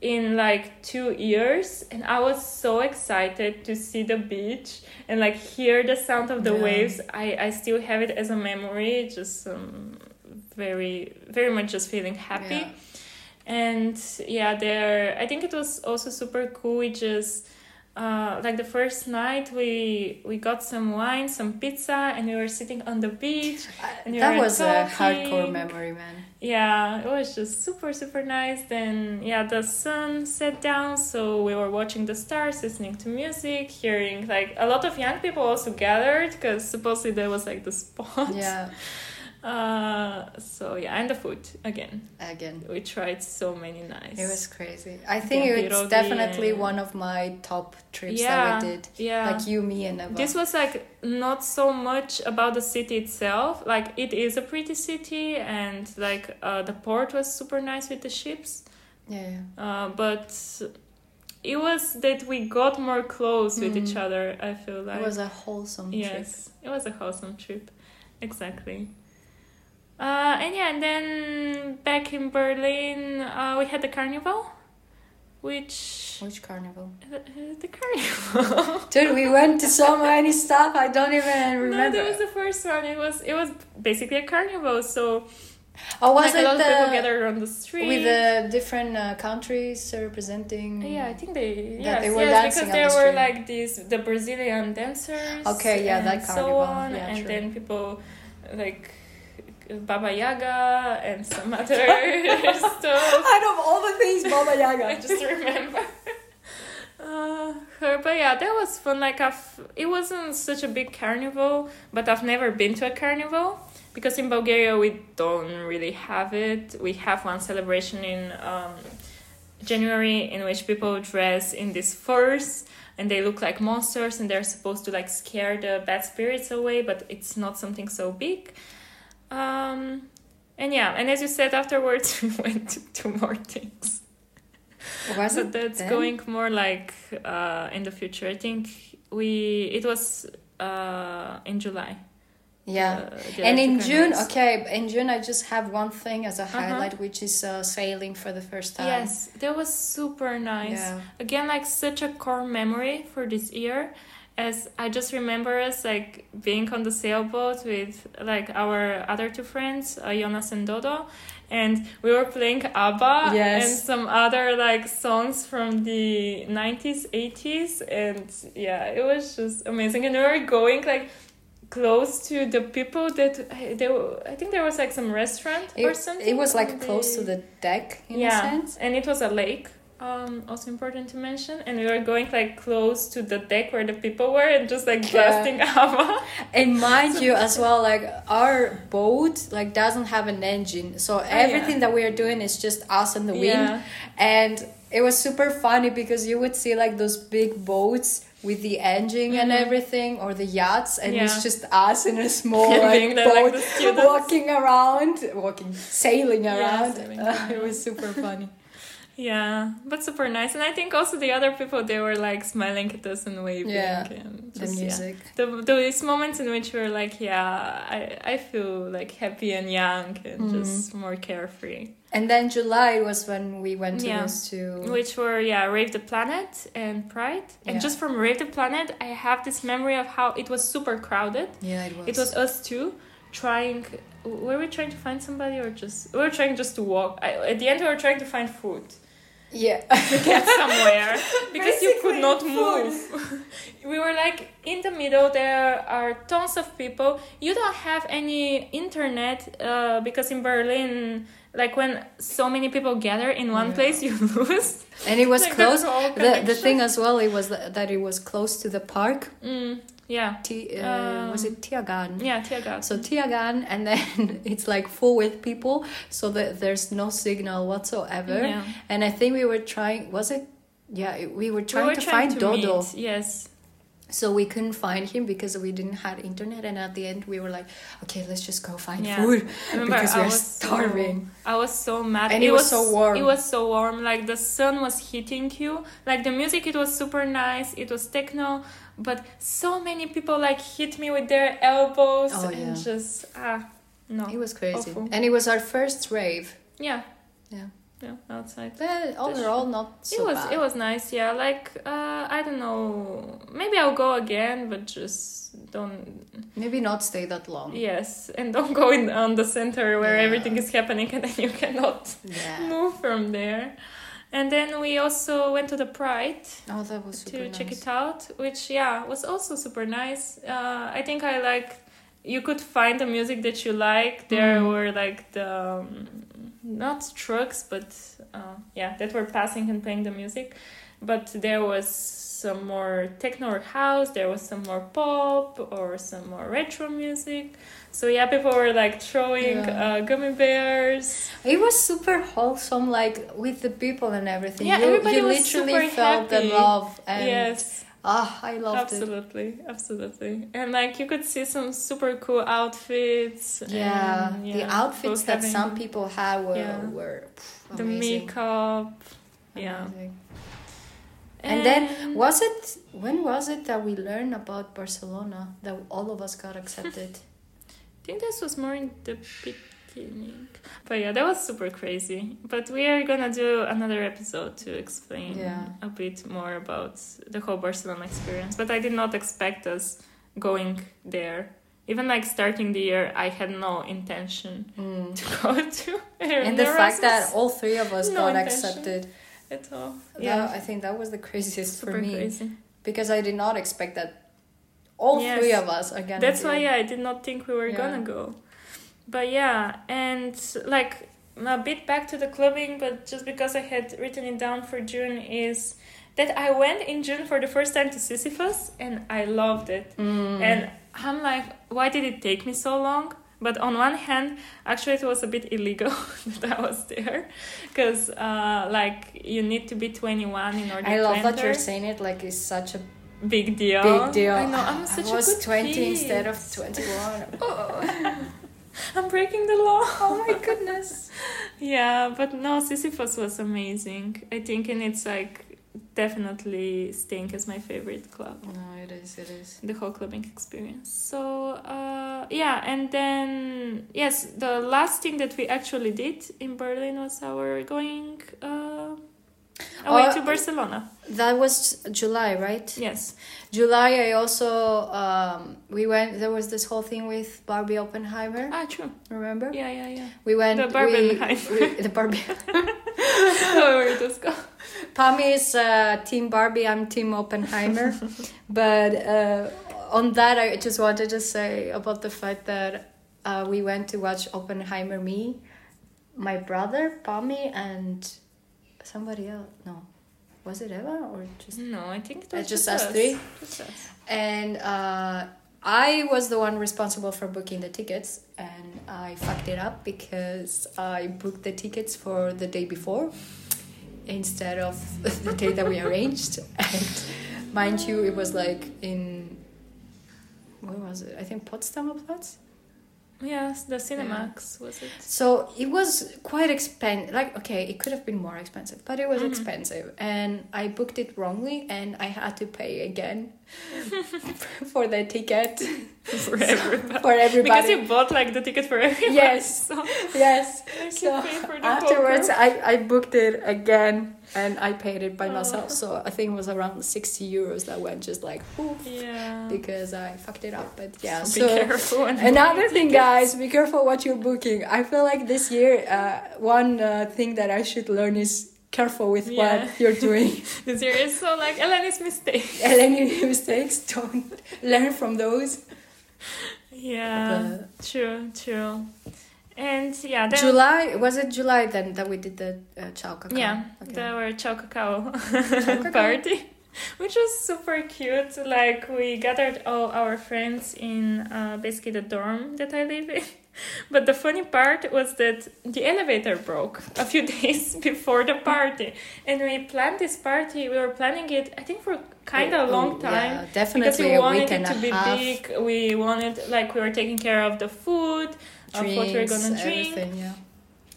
in like two years, and I was so excited to see the beach and like hear the sound of the Yeah. waves. I, I still have it as a memory, just um, very, very much just feeling happy. Yeah. And yeah there i think it was also super cool. We just uh, like the first night we we got some wine some pizza and we were sitting on the beach and you that was a hardcore talking. memory man. Yeah it was just super super nice. Then yeah the sun set down so we were watching the stars listening to music hearing like a lot of young people also gathered because supposedly there was like the (laughs) spot. Yeah uh so yeah and the food again again we tried so many nice It was crazy. I think it's definitely and- one of my top trips yeah that we did. yeah Like you, me, and Eva. this was like not so much about the city itself like it is a pretty city and like uh, the port was super nice with the ships yeah, uh, but it was that we got more close with each Mm. other i feel like it was a wholesome trip. yes it was a wholesome trip exactly uh, and yeah and then back in berlin uh, we had the carnival which Which carnival? (laughs) uh, the carnival (laughs) Dude, we went to so many stuff. I don't even remember. No, that was the first one. It was it was basically a carnival. So oh, was like a it lot of people the gathered on the street. with the different uh, countries representing? yeah, I think they yes, they were yes, dancing because there the were like these the Brazilian dancers. Okay, yeah, and that so carnival. on, Yeah, and true. then people like Baba Yaga and some (laughs) other stuff. Out of all the things, Baba Yaga. I just remember. Uh, her, but yeah, that was fun. Like I've, it wasn't such a big carnival, but I've never been to a carnival because in Bulgaria we don't really have it. We have one celebration in um, January in which people dress in these furs and they look like monsters and they're supposed to like scare the bad spirits away, but it's not something so big. Um, and yeah, and as you said afterwards, (laughs) we went to two more things. (laughs) Was So it that's then? going more like uh, in the future. I think we it was uh, in July. Yeah. uh, and in June, Carnivals. okay, in June I just have one thing as a Uh-huh. highlight, which is uh, sailing for the first time. Yes, that was super nice. Yeah. Again, like such a core memory for this year. As I just remember us like being on the sailboat with like our other two friends, uh, Jonas and Dodo, and we were playing ABBA Yes. and some other like songs from the 90s, 80s, and yeah, it was just amazing. And we were going like close to the people that they were, I think there was like some restaurant or something. it was like on close to the deck in a yeah, sense. and it was a lake um, also important to mention. And we were going like close to the deck where the people were and just like Yeah. blasting (laughs) ABBA. And mind you, as well, like our boat like doesn't have an engine, so everything that we are doing is just us and the wind. Oh, Yeah. And it was super funny because you would see like those big boats with the engine and everything, or the yachts, and Mm-hmm. Yeah. it's just us in a (laughs) small like the- like boat walking around, walking, sailing Yeah, sailing Uh, (laughs) around. it was super funny. Yeah, but super nice. And I think also the other people, they were like smiling at us and waving. Yeah, and The just, yeah. music. The, those moments in which we're like, yeah, I, I feel like happy and young and Mhm. just more carefree. And then July was when we went to Yeah. those two. Which were, yeah, Rave the Planet and Pride. And Yeah. just from Rave the Planet, I have this memory of how it was super crowded. yeah, it was. It was us two trying. Were we trying to find somebody or just. We were trying just to walk. I, at the end, we were trying to find food. Yeah. to get somewhere (laughs) because you could not move. (laughs) we were like in the middle. There are tons of people. You don't have any internet uh, because in Berlin, like when so many people gather in one Yeah. place, (laughs) you lose. and it was Like, close. The the thing as well, it was that it was close to the park. Mm, yeah, T, uh, was Um, it Tiergarten? yeah, Tiergarten. So Tiergarten, and then (laughs) it's like full with people, so that there's no signal whatsoever. Yeah. And I think we were trying. Was it? Yeah, we were We trying were to trying find to Dodo. meet, Yes. So we couldn't find him because we didn't have internet, and at the end we were like, "Okay, let's just go find Yeah. food Remember, because we're was so- starving." I was so mad. And it was so warm. It was so warm. Like the sun was hitting you. Like the music, it was super nice. It was techno, but so many people like hit me with their elbows Oh, and yeah. just ah no. It was crazy, Awful. and it was our first rave. yeah, Yeah, yeah, outside. but overall not so it was bad. it was nice. Yeah, like uh, I don't know. Maybe I'll go again, but just don't. Maybe not stay that long. Yes, and don't go in on the center where Yeah. everything is happening, and then you (laughs) cannot Yeah. move from there. And then we also went to the Pride Oh, that was super to nice. check it out, which yeah was also super nice. Uh, I think I like you could find the music that you like. There Mhm. were like the um, not trucks, but uh, yeah, that were passing and playing the music. But there was some more techno or house. There was some more pop or some more retro music. So yeah, people were like throwing Yeah. uh, gummy bears. It was super wholesome, like with the people and everything. Yeah, you, everybody you was literally super felt happy. the love. And yes. Ah, I loved it. absolutely absolutely and like you could see some super cool outfits Yeah, and, the outfits that having some people had were Yeah. were pff, the makeup yeah Amazing. And then was it when was it that we learned about Barcelona that all of us got accepted? (laughs) i think this was more in the but yeah that was super crazy but we are gonna do another episode to explain Yeah. a bit more about the whole barcelona experience but i did not expect us going there even like starting the year i had no intention Mm. (laughs) to go to And the fact that all three of us No got accepted, at all yeah, I think that was the craziest super for me crazy because I did not expect that all Yes. three of us are gonna. That's do why yeah, I did not think we were Yeah. gonna go. But yeah, and like a bit back to the clubbing, but just because I had written it down for June is that I went in June for the first time to Sisyphos and I loved it. Mm. And I'm like, why did it take me so long? But on one hand, actually, it was a bit illegal (laughs) that I was there, because uh, like you need to be 21 in order I to love enter. that you're saying it like it's such a Big deal. big deal. I know. I'm such I was a good 20 kid. instead of 21. (laughs) Oh, (laughs) I'm breaking the law. oh my goodness. (laughs) Yeah, but no, Sisyphos was amazing. I think, and it's like definitely Stink is my favorite club. No, it is, it is. The whole clubbing experience. So uh, yeah, and then yes, the last thing that we actually did in Berlin was our going uh, away Oh, to Barcelona. That was July, right? Yes. July, I also, um, we went, there was this whole thing with Barbie Oppenheimer, Ah, true. remember? Yeah, yeah, yeah. We went, The we, we, (laughs) the Barbie. (laughs) It was called. (laughs) Pami is uh, Team Barbie, I'm Team Oppenheimer. but uh, on that, I just wanted to say about the fact that uh, we went to watch Oppenheimer, me, my brother, Pami, and somebody else. No, Was it Eva or just No, I think it Uh, was just just, us three? Just us. and uh, I was the one responsible for booking the tickets, and I fucked it up because I booked the tickets for the day before instead of (laughs) the day that we arranged. (laughs) And mind you, it was like in where was it? I think Potsdamer Platz. Yes, the Cinemaxx was it? So it was quite expensive. Like, okay, it could have been more expensive, but it was Mhm. expensive. And I booked it wrongly and I had to pay again (laughs) for the ticket (laughs) for everybody. for everybody. Because you bought like the ticket for everybody. Yes. So (laughs) yes. So you pay for the afterwards. I, I booked it again and I paid it by Oh. myself. So I think it was around 60 euros that went just like, oof, Yeah. because I fucked it up. But yeah, so, so. be careful. Another thing, tickets. guys, be careful what you're booking. I feel like this year, uh, one uh, thing that I should learn is careful with Yeah. what you're doing. (laughs) This year is so like Elena's mistake. and (laughs) any mistakes, don't learn from those. Yeah. True. True. And yeah, then July was it July then that we did the uh, chow cacao? Yeah, Okay. the our chow cacao (laughs) cacao. party, which was super cute. Like we gathered all our friends in uh, basically the dorm that I live in. (laughs) But the funny part was that the elevator broke a few (laughs) days before the party, and we planned this party. We were planning it, I think, for kind of a Oh, long time Yeah, because definitely we a wanted it to be half. big. We wanted like we were taking care of the food, of what we're drinks, gonna drink. yeah.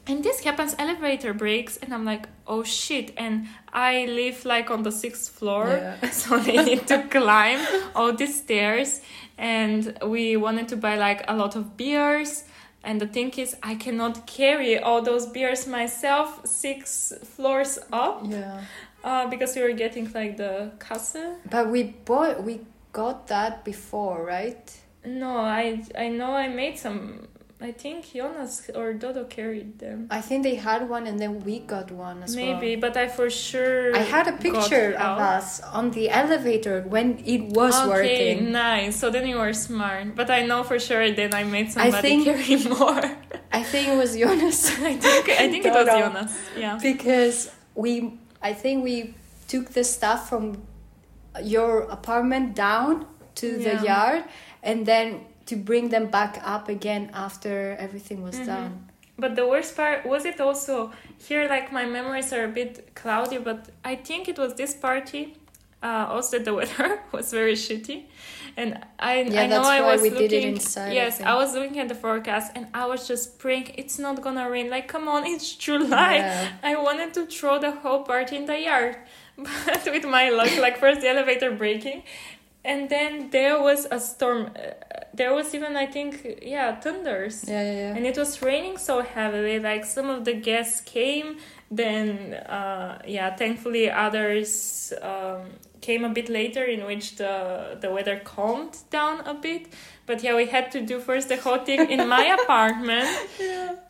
And this happens, elevator breaks, and I'm like, oh shit. And I live like on the sixth floor, Yeah. (laughs) so they need to climb all these stairs. And we wanted to buy like a lot of beers. And the thing is, I cannot carry all those beers myself six floors up Yeah. uh, because we were getting like the kasse. But we bought we got that before, right? No, I I know I made some. I think Jonas or Dodo carried them. I think they had one and then we got one as well. Maybe, but I for sure. I had a picture of out. us on the elevator when it was okay, working. nice. So then you were smart. But I know for sure then I made I somebody think- carry (laughs) more. I think it was Jonas. (laughs) I think I think it was Jonas. Yeah. because we I think we took the stuff from your apartment down to Yeah. the yard and then to bring them back up again after everything was Mhm. done. But the worst part was it also here. Like my memories are a bit cloudy, but I think it was this party. Uh, also, the (laughs) weather was very shitty, and I Yeah, I know I was looking. inside, Yes, think. I was looking at the forecast, and I was just praying it's not gonna rain. Like, come on, it's July. Yeah. I wanted to throw the whole party in the yard, (laughs) but with my luck, like first the elevator breaking, and then there was a storm. Uh, there was even I think yeah thunders. Yeah, yeah, yeah. And it was raining so heavily, like some of the guests came, then uh, yeah, thankfully others um, came a bit later, in which the the weather calmed down a bit. But yeah, we had to do first the whole thing in my (laughs) apartment,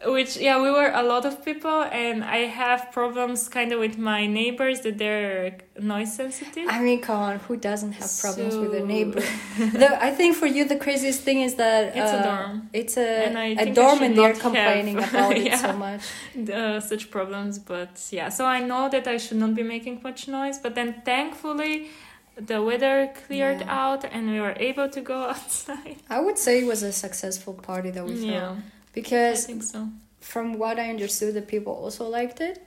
which yeah, we were a lot of people, and I have problems kind of with my neighbors that they're noise sensitive. I mean, come on, who doesn't have problems with a So- neighbor? (laughs) the, I think for you, the craziest thing is that It's a uh, dorm. It's a, And a dorm, and they're complaining have- about (laughs) it so much. uh, such problems but yeah so i know that i should not be making much noise but then thankfully the weather cleared Yeah. out and we were able to go (laughs) outside I would say it was a successful party that we threw yeah i because think so from what I understood, the people also liked it.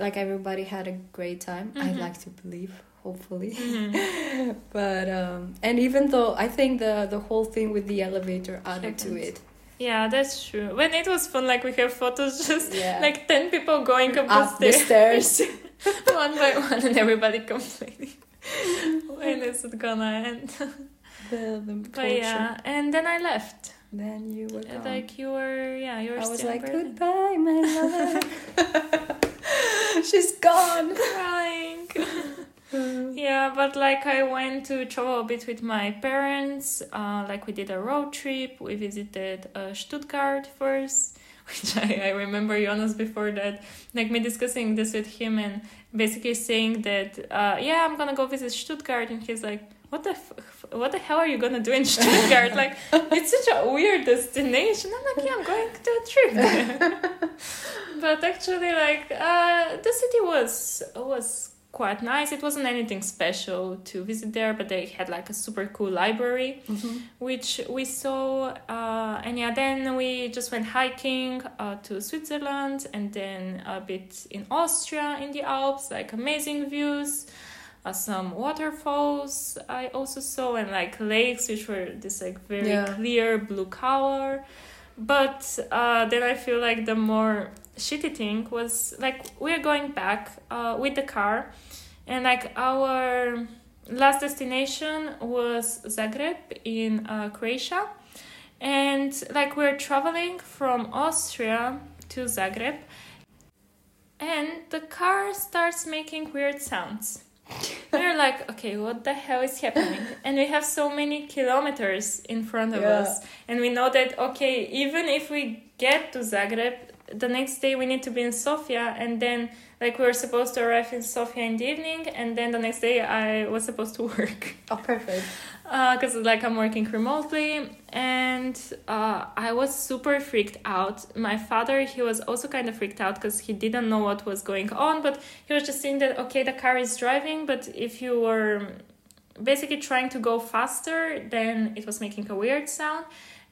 Like everybody had a great time. I Mhm. like to believe, hopefully. Mhm. (laughs) But um, and even though I think the the whole thing with the elevator added to it. yeah that's true when it was fun like we have photos (laughs) just Yeah. like 10 people going up, Up the the stairs stairs. one by one and everybody complaining (laughs) when is it gonna end (laughs) the the but yeah and then i left Then you were gone. like you were yeah you were I was like, goodbye, my lover. (laughs) She's gone. crying Yeah, but like I went to travel a bit with my parents. Uh, like we did a road trip. We visited uh, Stuttgart first, which I, I remember Jonas before that. Like me discussing this with him and basically saying that, uh, yeah, I'm gonna go visit Stuttgart, and he's like, what the f- what the hell are you gonna do in Stuttgart? like (laughs) it's such a weird destination. I'm like, yeah, I'm going to a trip (laughs) but actually, like uh, the city was was quite nice. It wasn't anything special to visit there, but they had like a super cool library, which we saw. Uh, and yeah, then we just went hiking uh, to Switzerland and then a bit in Austria in the Alps, like amazing views. Uh, some waterfalls I also saw and like lakes which were this like very Yeah. clear blue color but uh, then I feel like the more shitty thing was like we're going back uh, with the car, and like our last destination was Zagreb in uh, Croatia, and like we're traveling from Austria to Zagreb, and the car starts making weird sounds. (laughs) We're like, okay, what the hell is happening? (laughs) And we have so many kilometers in front of Yeah. us. And we know that, okay, even if we get to Zagreb, the next day we need to be in Sofia. And then, like, we were supposed to arrive in Sofia in the evening. And then the next day I was supposed to (laughs) work. Oh, perfect. Because, like, I'm working remotely. And uh, I was super freaked out. My father, he was also kind of freaked out because he didn't know what was going on. But he was just saying that, okay, the car is driving. But if you were basically trying to go faster, then it was making a weird sound.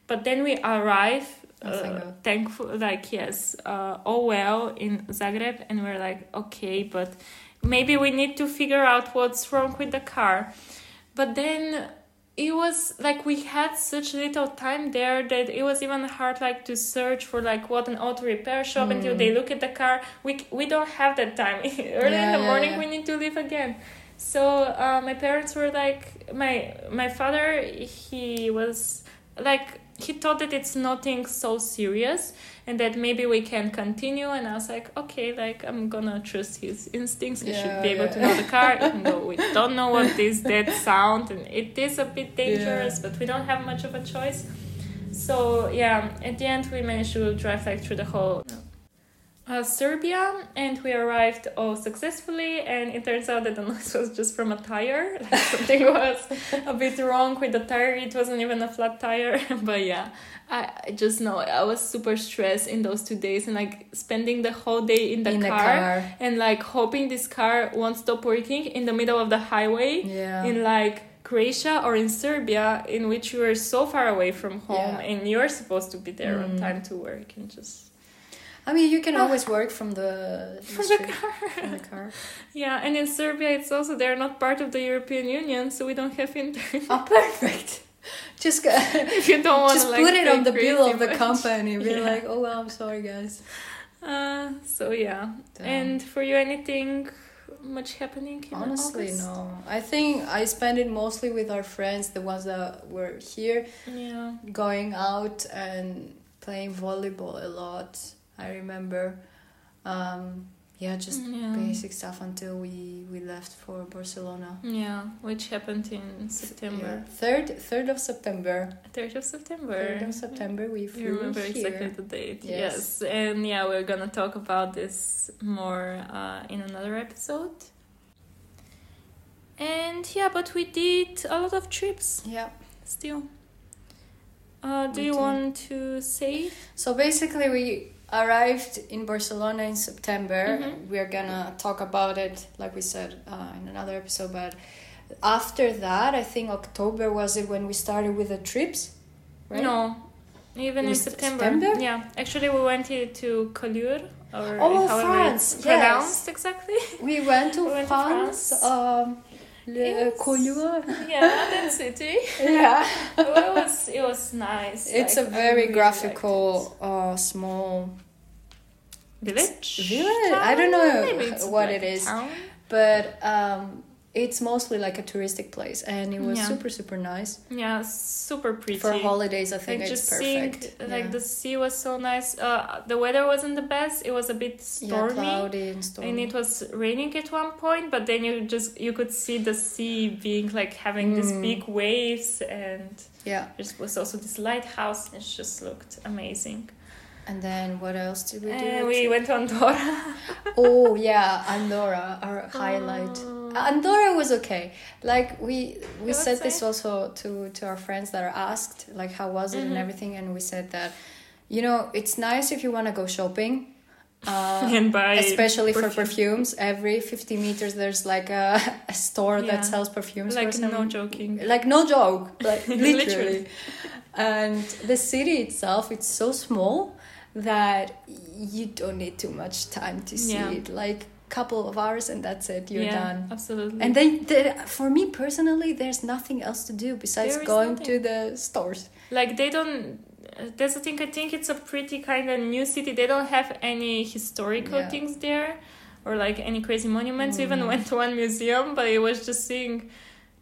But then we arrive, uh, thankful, like yes, uh, all well in Zagreb, and we're like, okay, but maybe we need to figure out what's wrong with the car. But then it was like we had such little time there that it was even hard like to search for like what an auto repair shop until they look at the car. We we don't have that time. (laughs) Early in Yeah, the yeah, morning yeah. we need to leave again. So uh, my parents were like my my father he was like he thought that it's nothing so serious and that maybe we can continue and i was like okay like i'm gonna trust his instincts. He should be able yeah. to know the car (laughs) even though we don't know what is that sound and it is a bit dangerous but we don't have much of a choice. So yeah at the end we managed to drive like through the whole uh, Serbia, and we arrived all successfully. And it turns out that the (laughs) noise was just from a tire. (laughs) Like something (laughs) was a bit wrong with the tire. It wasn't even a flat tire. but yeah, I, I just know I was super stressed in those two days, and like spending the whole day in the, In the car, car. and like hoping this car won't stop working in the middle of the highway Yeah. in like Croatia or in Serbia, in which you are so far away from home, Yeah. and you're supposed to be there on Mm. time to work, and just I mean, you can always work from the, (laughs) From the street, from the car. Yeah, and in Serbia, it's also they're not part of the European Union, so we don't have internet. Oh, perfect. Just (laughs) if you don't want just to like put it on the bill of the much. company. Be Yeah. like, oh well, I'm sorry, guys. Uh, so yeah, Damn. and for you, anything much happening? In Honestly, August? no. I think I spent it mostly with our friends, the ones that were here, Yeah, going out and playing volleyball a lot. I remember. Um, yeah, just yeah, basic stuff until we we left for Barcelona. yeah, which happened in September. Third third of September. third of September. Third of September we You flew remember here. exactly the date. Yes. Yes. and yeah, we're gonna talk about this more uh, in another episode. And yeah, but we did a lot of trips Yeah. still. Uh, do We you did. want to say? So basically, we arrived in Barcelona in September. Mhm. We're gonna talk about it, like we said uh, in another episode. But after that, I think October was it when we started with the trips, right? No, even It in September. September? Yeah, actually, we went here to Collioure, or Oh, France, yes. pronounced exactly. We went to (laughs) We went to France. France. Um, Le Yes. Collioure. yeah, that city. (laughs) yeah. It was it was nice. It's like, a very really graphical, uh, small village. village? I don't know Maybe it's what like it is. town. but um, it's mostly like a touristic place, and it was Yeah. super super nice Yeah, super pretty. for holidays. I think like it's just perfect. seeing like yeah. the sea was so nice. Uh, the weather wasn't the best. It was a bit stormy, yeah, cloudy and stormy. and it was raining at one point but then you just you could see the sea being like having these Mm. big waves and yeah, there was also this lighthouse and it just looked amazing and then what else did we do? and we went to andorra (laughs) oh yeah, Andorra, our highlight. Oh. Andorra was okay. Like we we said this also to to our friends that are asked like how was it and Mhm. everything, and we said that you know it's nice if you want to go shopping, Uh, (laughs) and buy especially for perfumes every 50 meters there's like a, (laughs) a store Yeah. that sells perfumes like no joking. like no joke like literally. Literally. and the city itself it's so small that you don't need too much time to see Yeah. it like couple of hours and that's it you're yeah, done Absolutely. and then there, for me personally there's nothing else to do besides going to the stores like they don't that's the thing i think it's a pretty kind of new city they don't have any historical Yeah. things there or like any crazy monuments We even Mm. went to one museum but it was just seeing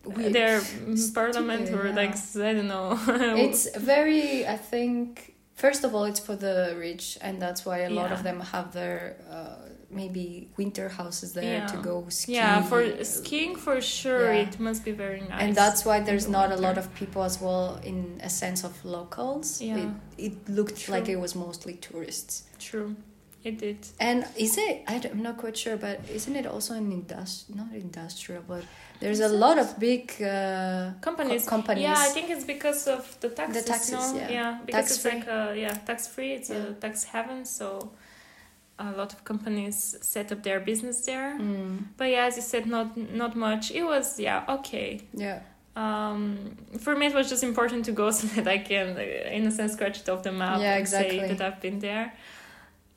Weird. their Stupid, parliament or yeah. like i don't know it's (laughs) very i think first of all it's for the rich and that's why a lot Yeah. of them have their uh, maybe winter houses there Yeah. to go ski yeah for skiing for sure Yeah. it must be very nice and that's why there's the not a lot of people as well in a sense of locals Yeah. it, it looked True. like it was mostly tourists true it did. And is it i'm not quite sure but isn't it also an industri not industrial but there's a lot of big uh, companies. co- companies. Yeah i think it's because of the taxes The taxes, no? yeah. because Tax it's like uh yeah tax free it's Yeah. a tax heaven so a lot of companies set up their business there. Mm, but yeah as you said not not much. It was yeah okay. Yeah. Um for me it was just important to go (laughs) so that i can uh, in a sense scratch it off the map Yeah, and say exactly. that i've been there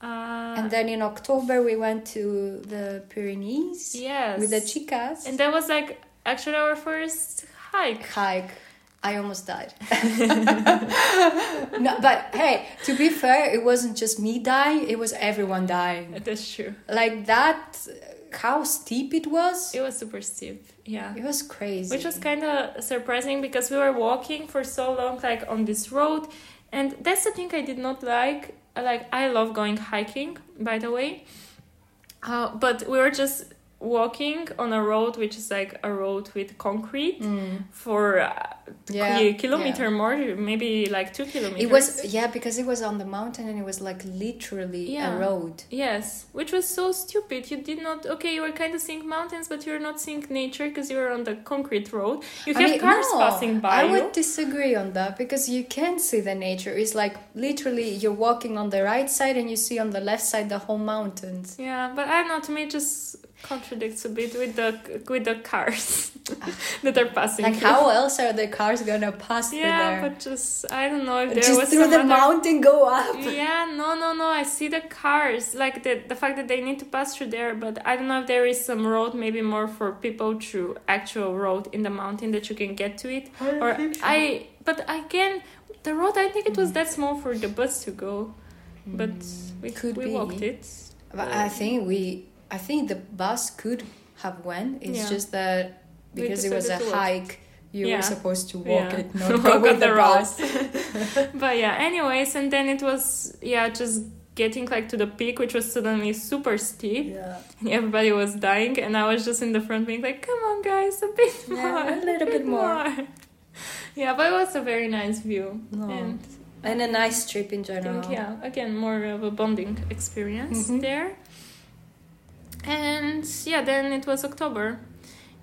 uh and then in october we went to the pyrenees yes with the chicas and that was like actually our first hike hike. I almost died. (laughs) no, but hey, to be fair, it wasn't just me dying; it was everyone dying. that's true Like that, how steep it was. it was super steep yeah It was crazy. which was kind of surprising because we were walking for so long like on this road and that's the thing i did not like like i love going hiking by the way. Uh, but we were just walking on a road which is like a road with concrete Mm, for uh, yeah, a kilometer yeah. more maybe like two kilometers It was yeah because it was on the mountain and it was like literally Yeah. a road. Yes, which was so stupid. You did not. Okay, you were kind of seeing mountains, but you're not seeing nature because you were on the concrete road. You I have mean, cars no, passing by I you. would disagree on that because you can see the nature. It's like literally you're walking on the right side and you see on the left side the whole mountains. Yeah, but I don't know. To me, just contradicts a bit with the with the cars (laughs) that are passing. Like through. how else are the cars gonna pass through Yeah, there? but just I don't know if there Just was through the other... mountain, go up. Yeah, no, no, no. I see the cars, like the the fact that they need to pass through there, but I don't know if there is some road, maybe more for people through actual road in the mountain that you can get to it. Or I, but again, the road I think it was mm. that small for the bus to go, but mm. we Could we be. walked it. But I think we, I think the bus could have went. It's Yeah. just that because it was a decided to walk. hike, you Yeah. were supposed to walk Yeah. it, (laughs) not Walk go with the the bus. (laughs) but yeah, anyways, and then it was yeah, just getting like to the peak, which was suddenly super steep. Yeah. And everybody was dying, and I was just in the front being like, "Come on, guys, a bit Yeah, more, a little bit more." yeah, but it was a very nice view, No. and And a nice trip in general. think yeah, again, more of a bonding experience Mhm. there. And yeah, then it was October,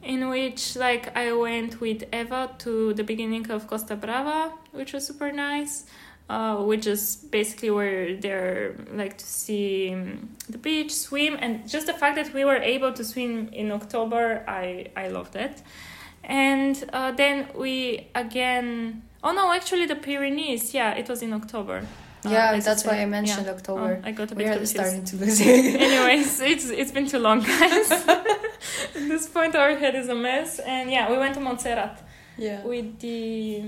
in which like I went with Eva to the beginning of Costa Brava, which was super nice. Uh, which is basically where they're like to see um, the beach, swim, and just the fact that we were able to swim in October, I I loved it. And uh, then we again, oh no, actually the Pyrenees, yeah, it was in October. Uh, Yeah, you that's why. I mentioned Yeah. October. Oh, I got a we bit are starting to lose it. (laughs) Anyways, (laughs) it's it's been too long, guys. (laughs) At this point, our head is a mess, and yeah, we went to Montserrat yeah. with the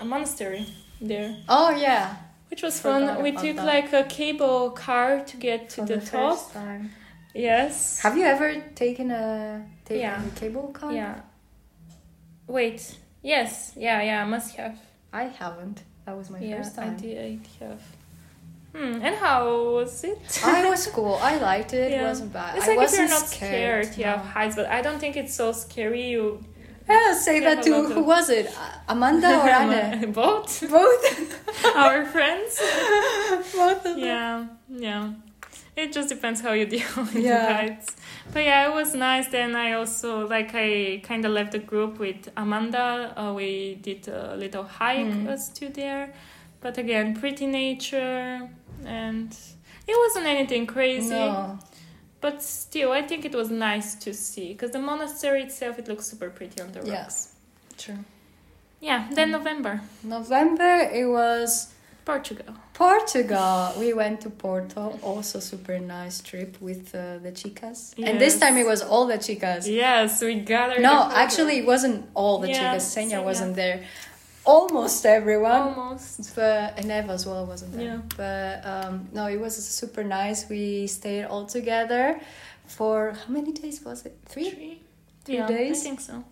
a monastery there, Oh yeah. which was Forgot fun. We took that. like a cable car to get to For the, the top. first time. Yes. Have you ever taken a taken Yeah. a cable car? Yeah. Wait. Yes. Yeah. Yeah. I must have. I haven't. That was my yeah, first I time. did. I have. Hmm. And how was it? I was (laughs) cool. I liked it. It wasn't bad. It's I like if you're not scared, you have no. heights, but I don't think it's so scary. You Yeah, say Yeah, that to who of- was it? Uh, Amanda or (laughs) Anne? both Both. (laughs) our friends. Both of them. Yeah, yeah. It just depends how you deal with Yeah. heights. But yeah, it was nice. Then I also like I kind of left the group with Amanda. Uh, we did a little hike Mm. us two there, but again, pretty nature and It wasn't anything crazy, No. but still, I think it was nice to see because the monastery itself it looks super pretty on the rocks. Yes. True. Yeah. Then November, November it was Portugal. Portugal. We went to Porto. Also super nice trip with uh, the chicas. And this time it was all the chicas. Yes, we gathered. No, actually it wasn't all the chicas. Senya Senya. wasn't there. Almost everyone. almost. But and Eva as well wasn't there. Yeah. But um, no, it was super nice. We stayed all together for how many days was it? Three. Three, Three yeah, days? I think so.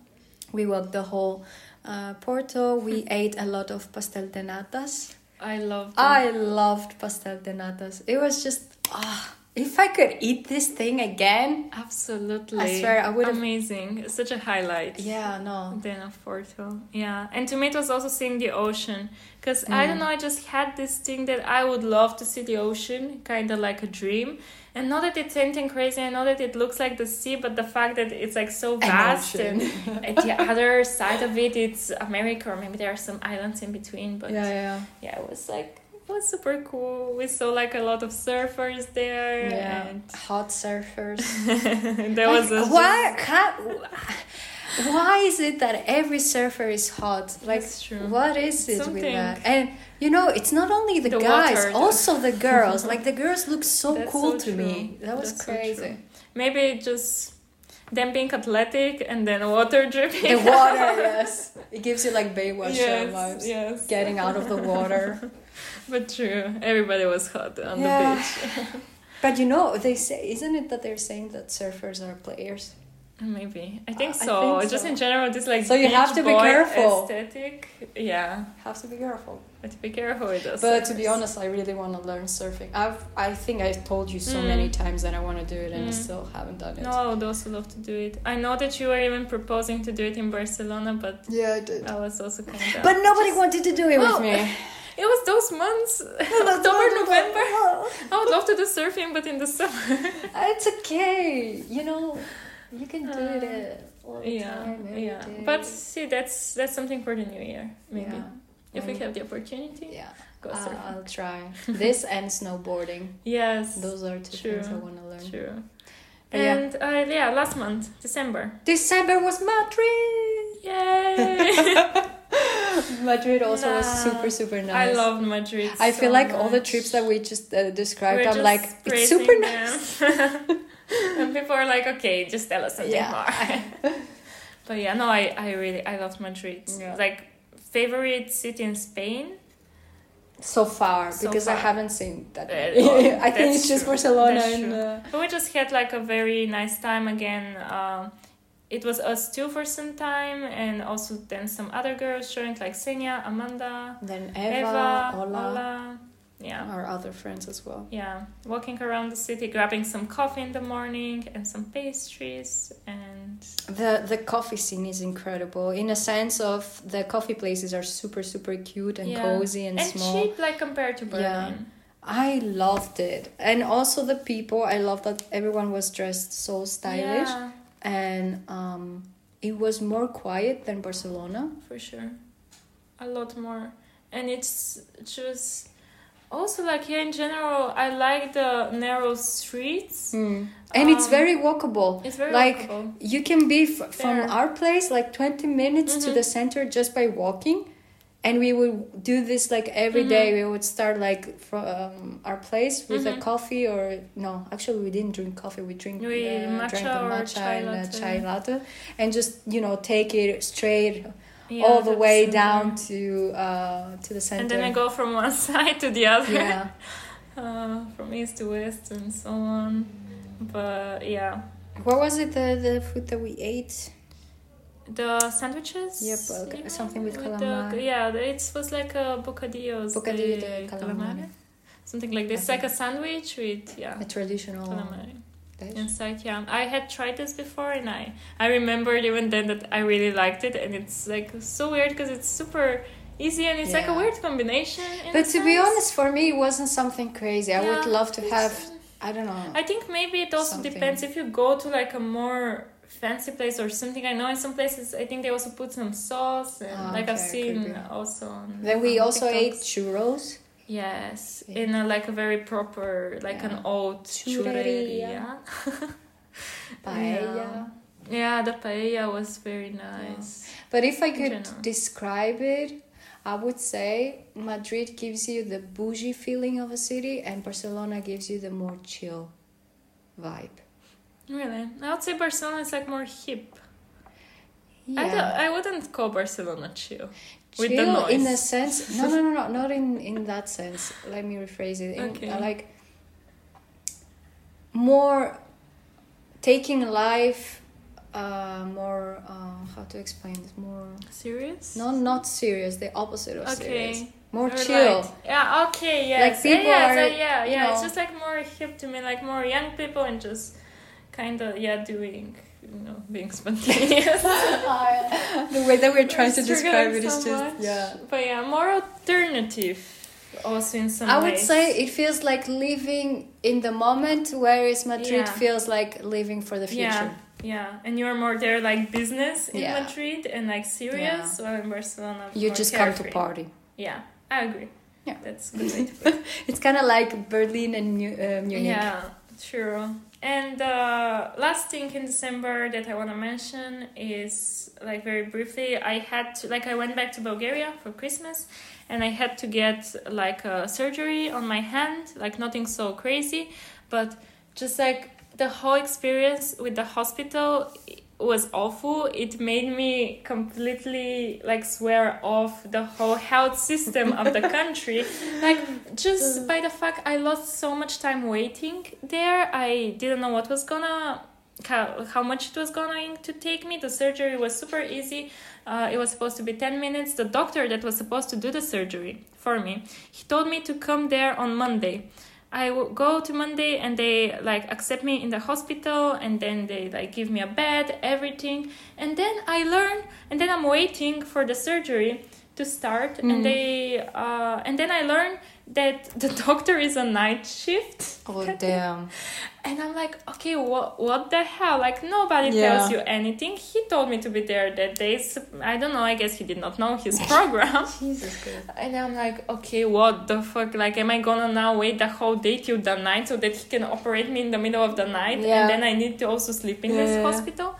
We walked the whole uh, Porto. We (laughs) ate a lot of pastel de natas. I loved. I loved pastel de natas. It was just ah. If I could eat this thing again, Absolutely. I swear I would've- Amazing. Such a highlight. yeah, no, Then of Porto. Yeah. And to me, it was also seeing the ocean. Because I don't Mm. know, I just had this thing that I would love to see the ocean, kind of like a dream. And not that it's anything crazy, I know that it looks like the sea, but the fact that it's like so vast ocean. and (laughs) at the other side of it, it's America, or maybe there are some islands in between. But yeah, yeah, yeah, it was like was super cool. We saw like a lot of surfers there, yeah. and Hot surfers. (laughs) there was a why? Why is it that every surfer is hot? Like, That's true. what is it with that? And you know, it's not only the, The guys, water, also the girls. like the girls look so That's cool so to me. That was That's crazy. true. maybe just them being athletic and then water (laughs) dripping. the water, yes, it gives you like Baywatch yes, vibes. yes. Getting out of the water. (laughs) (laughs) But true, everybody was hot on Yeah. the beach. (laughs) But you know, they say, isn't it that they're saying that surfers are players? Maybe I think I so. think Just so. in general, this like So you beach have to be careful. Aesthetic, yeah. Have to be careful. But to be careful with those. But to be honest, I really want to learn surfing. I've, I think I've told you so Mm. many times that I want to do it, and I Mm. still haven't done it. no, I would also love to do it. I know that you were even proposing to do it in Barcelona, but Yeah, I did. I was also kind of. But nobody wanted to do it Well, with me. (laughs) It was those months, October, November. (laughs) I would love to do surfing, but in the summer. It's okay. You know, you can do Uh, it yeah, time. yeah. day. But see, that's that's something for the new year, maybe. Yeah. If we have the opportunity, Yeah, go I'll, surfing. I'll try. this and snowboarding. Yes, Those are two True. things I want to learn. true. But yeah. And uh, yeah, last month, December. December was Madrid. Yay! (laughs) (laughs) Madrid also was super super nice. I love Madrid. I so feel like all the trips that we just uh, described, We're I'm just like it's super nice. (laughs) (laughs) and people are like, okay, just tell us something Yeah. more. but yeah, no, I, I really I loved Madrid. Yeah. Like favorite city in Spain. So far, So because I haven't seen that. Uh, many. oh, I think it's just true. Barcelona and. Uh, But we just had like a very nice time again. Um, it was us two for some time, and also then some other girls joined, like Senya, Amanda, then Eva, Eva, Ola. Ola, Yeah. our other friends as well. Yeah, walking around the city, grabbing some coffee in the morning and some pastries, and The the coffee scene is incredible in a sense of the coffee places are super super cute and Yeah. cozy and, and small. cheap, like compared to Berlin. Yeah. I loved it, and also the people. I love that everyone was dressed so stylish, Yeah, and um, it was more quiet than Barcelona. for sure, a lot more, and it's just also like here in general. I like the narrow streets. And it's Um, very walkable. It's very Like, walkable. You can be f- from our place like 20 minutes to Mhm. the center just by walking. And we would do this like every Mhm. day. We would start like from um, our place with a Mhm. coffee or no, actually we didn't drink coffee. We drink We uh, matcha drank the or matcha chai and latte. chai latte, and just you know take it straight Yeah, all the way so down to uh, to the center. And then I go from one (laughs) side to the other, yeah, (laughs) uh, from east to west and so on. But yeah, what was it? The the food that we ate. The sandwiches. Yep, uh, you know, something with the- calamari. yeah, it was like a bocadillos. Bocadillo de de calamari. Something like this, like a sandwich with yeah, A traditional calamari dish. inside. Yeah, I had tried this before, and I I remembered even then that I really liked it, and it's like so weird because it's super easy and it's like a weird combination. But to be honest, for me, it wasn't something crazy. I would love to have, I don't know. I think maybe it also Something. depends if you go to like a more fancy place or something. I know in some places I think they also put some sauce and Ah, like I've seen also. On, then we on also TikToks. ate churros Yes, Yeah. in a like a very proper, like an old Churreria. (laughs) Paella. Yeah, the paella was very nice. But if I could describe it, I would say Madrid gives you the bougie feeling of a city, and Barcelona gives you the more chill vibe. Really, I would say Barcelona is like more hip. I don't, Yeah, I wouldn't call Barcelona chill. with the chill in the noise. sense. No, no, no, no, not in in that sense. Let me rephrase it. In, Okay. like more taking life. Uh, more uh, how to explain this more Serious? no not serious the opposite of Okay. serious more Or chill yeah. Okay. Yes. Like, people yeah, are, yeah, so, yeah, you yeah. It's just like more hip to me, like more young people and just kind of yeah doing you know being (laughs) spontaneous. the way that we're trying to describe it is so just much. yeah But yeah, more alternative. Also in some I would say it feels like living in the moment, whereas Madrid Yeah. feels like living for the future. Yeah, yeah, and you're more there like business in Yeah. Madrid and like serious, while in Barcelona You just come to party. Yeah, I agree. Yeah. that's good way to put it. (laughs) It's kind of like Berlin and Mu- uh, Munich. Yeah, true. And uh, last thing in December that I want to mention is like very briefly, I had to like I went back to Bulgaria for Christmas, and I had to get like a surgery on my hand, like nothing so crazy, but just like the whole experience with the hospital was awful. It made me completely like swear off the whole health system of the (laughs) country. Like just by the fact I lost so much time waiting there, I didn't know what was gonna how, how much it was going to take me. The surgery was super easy. Uh, it was supposed to be 10 minutes. The doctor that was supposed to do the surgery for me, he told me to come there on Monday. I go to Monday and they like accept me in the hospital and then they like give me a bed, everything. And then I learn and then I'm waiting for the surgery to start Mhm. and they uh, and then I learned that the (laughs) doctor is a night shift. Oh damn! And I'm like, okay, what what the hell? Like nobody Yeah. tells you anything. He told me to be there that day. I don't know. I guess he did not know his (laughs) program. Jesus Christ! And I'm like, okay, what the fuck? Like, am I gonna now wait the whole day till the night so that he can operate me in the middle of the night? Yeah. And then I need to also sleep in Yeah. this hospital?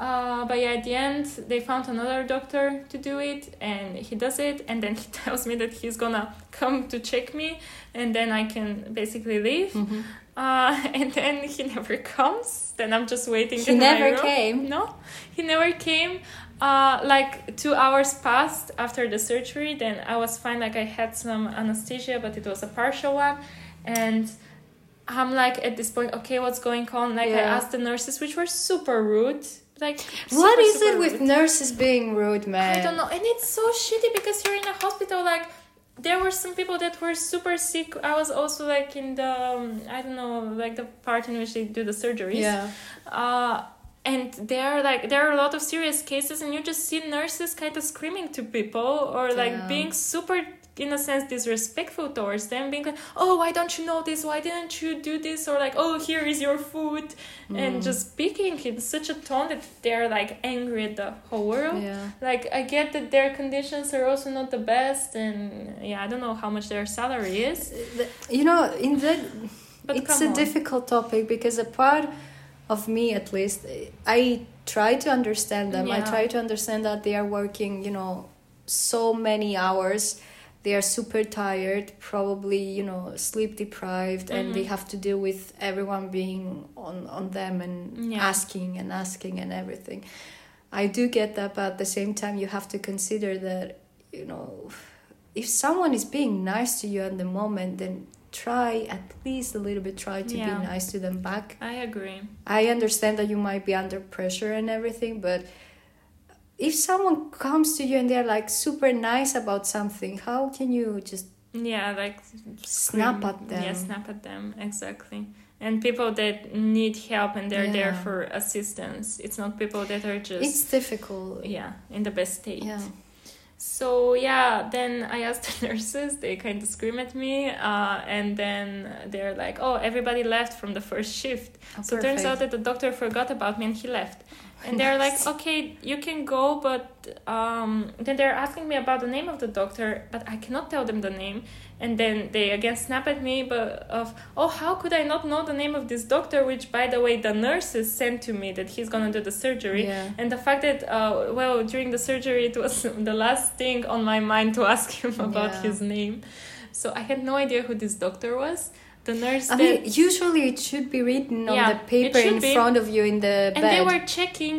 Uh, but yeah, at the end, they found another doctor to do it, and he does it, and then (laughs) he tells me that he's gonna come to check me, and then I can basically leave. Mhm. Uh, (laughs) and then he never comes. Then I'm just waiting. He never came? No, he never came. Uh, like two hours passed after the surgery. Then I was fine. Like I had some anesthesia, but it was a partial one, and I'm like at this point, okay, what's going on? Like I asked the nurses, which were super rude. Like What super, is super it with nurses being rude, man? I don't know, and it's so shitty because you're in a hospital. Like there were some people that were super sick. I was also like in the um, I don't know, like the part in which they do the surgeries. Yeah. Uh, and there are like there are a lot of serious cases, and you just see nurses kind of screaming to people or like Damn. being super. In a sense, disrespectful towards them, being like, "Oh, why don't you know this? Why didn't you do this?" Or like, "Oh, here is your food," Mm. and just speaking in such a tone that they're like angry at the whole world Yeah. like i get that their conditions are also not the best and yeah i don't know how much their salary is You know, in that but it's a on. difficult topic because a part of me at least i try to understand them i try to understand that they are working you know so many hours they are super tired probably you know sleep deprived and they Mhm. have to deal with everyone being on on them and Yeah. asking and asking and everything i do get that but at the same time you have to consider that you know if someone is being nice to you at the moment then try at least a little bit try to Yeah. be nice to them back i agree i understand that you might be under pressure and everything but if someone comes to you and they're like super nice about something how can you just yeah like Snap scream- at them. yeah snap at them exactly and people that need help and they're there for assistance it's not people that are just it's difficult yeah in the best state yeah So yeah, then I asked the (laughs) nurses. They kind of scream at me, uh, and then they're like, "Oh, everybody left from the first shift." Oh, so it turns out that the doctor forgot about me and he left. And they're like, "Okay, you can go, but um, then they're asking me about the name of the doctor, but I cannot tell them the name. And then they again snap at me, but of oh, how could I not know the name of this doctor? Which, by the way, the nurses sent to me that he's gonna do the surgery. Yeah. And the fact that uh, well, during the surgery, it was (laughs) the last thing on my mind to ask him (laughs) about Yeah. his name. So I had no idea who this doctor was. The nurse I mean, usually it should be written on Yeah, the paper in be. front of you in the and bed. they were checking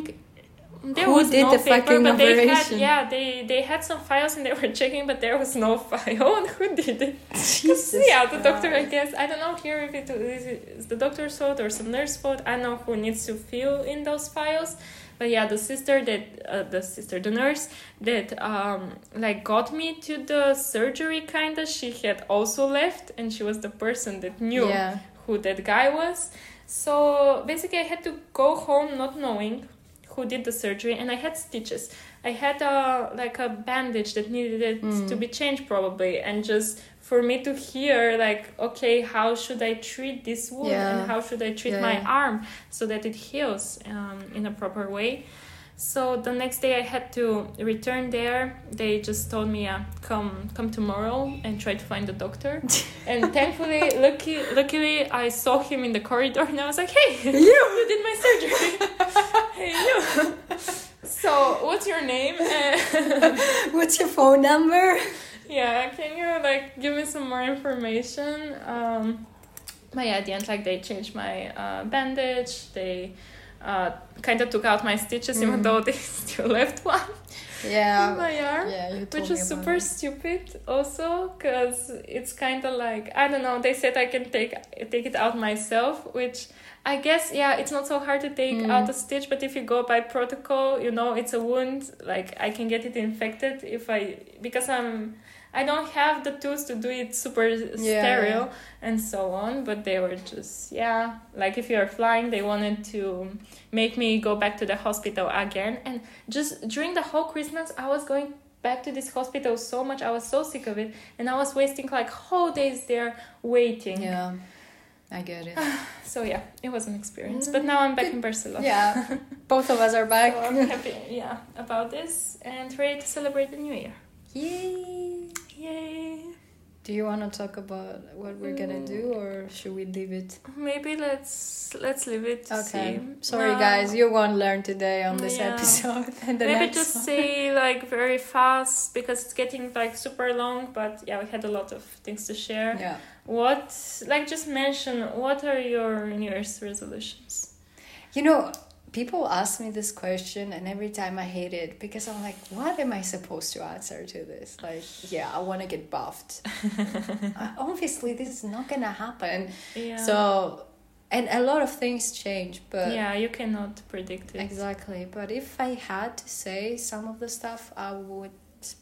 there Who was did no the paper, fucking but they had yeah they they had some files and they were checking but there was no (laughs) file and (laughs) who did it? Jesus yeah the doctor i guess i don't know here if it is the doctor's fault or some nurse fault i don't know who needs to fill in those files but yeah the sister that uh, the sister the nurse that um like got me to the surgery kind of she had also left and she was the person that knew Yeah. who that guy was. So basically, I had to go home not knowing who did the surgery, and I had stitches. I had a like a bandage that needed Mm. to be changed probably, and just for me to hear like, okay, how should I treat this wound, Yeah. and how should I treat Yeah, my yeah. arm so that it heals um, in a proper way. So the next day I had to return there. They just told me, yeah, come come tomorrow and try to find the doctor. (laughs) and thankfully, lucky, luckily, I saw him in the corridor, and I was like, "Hey, (laughs) you, you did my surgery. (laughs) hey, you." So, what's your name? Uh, What's your phone number? Yeah, can you like give me some more information? Um, but yeah, at the end, like they changed my uh, bandage. They uh, kind of took out my stitches, even Mhm. though they (laughs) still left one in Yeah. my arm. Yeah, Which is super it. stupid, also, because it's kind of like I don't know. They said I can take take it out myself, which I guess yeah, it's not so hard to take Mm. out a stitch. But if you go by protocol, you know, it's a wound. Like I can get it infected if I because I'm I don't have the tools to do it super sterile and so on. But they were just yeah, like if you're flying, they wanted to make me go back to the hospital again. And just during the whole Christmas, I was going back to this hospital so much. I was so sick of it, and I was wasting like whole days there waiting. Yeah, I get it. (sighs) So yeah, it was an experience. But mm, now I'm back in Barcelona. yeah, both of us are (laughs) back. So I'm happy, yeah, about this and ready to celebrate the new year. Yay! Yay! Do you want to talk about what we're gonna do, or should we leave it? Maybe let's let's leave it. Okay. see. Sorry, Uh, guys, you won't learn today on this Yeah. episode. (laughs) And the Maybe just one. say like very fast because it's getting like super long. But yeah, we had a lot of things to share. Yeah. What like just mention what are your New Year's resolutions? You know, people ask me this question, and every time I hate it because I'm like, what am I supposed to answer to this? Like, yeah, I want to get buffed. (laughs) Obviously, this is not gonna happen. Yeah. So, and a lot of things change, but yeah, you cannot predict it. exactly. But if I had to say some of the stuff, I would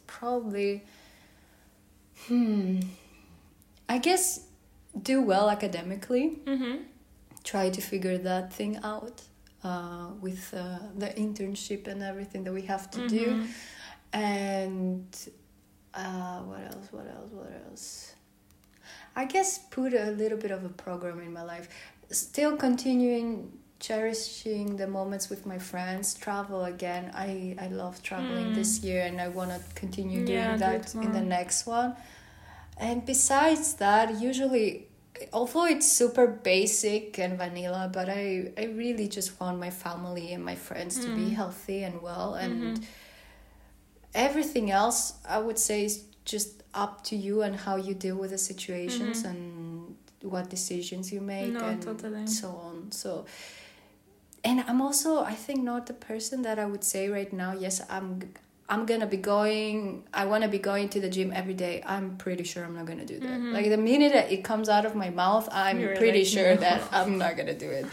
probably, hmm, I guess, do well academically. Mm-hmm. try to figure that thing out uh, with uh, the internship and everything that we have to do. Mm-hmm. And uh, what else? What else? What else? I guess put a little bit of a program in my life. Still continuing cherishing the moments with my friends. Travel again. I I love traveling Mm. this year, and I want to continue doing Yeah, that in the next one. And besides that, usually although it's super basic and vanilla but i i really just want my family and my friends to be Mm. healthy and well and Mhm. everything else i would say is just up to you and how you deal with the situations Mhm. and what decisions you make No, and totally. so on so and i'm also i think not the person that i would say right now yes i'm i'm gonna be going i want to be going to the gym every day i'm pretty sure i'm not gonna do that Mhm. like the minute that it comes out of my mouth i'm You're pretty like, sure "No." that i'm not gonna do it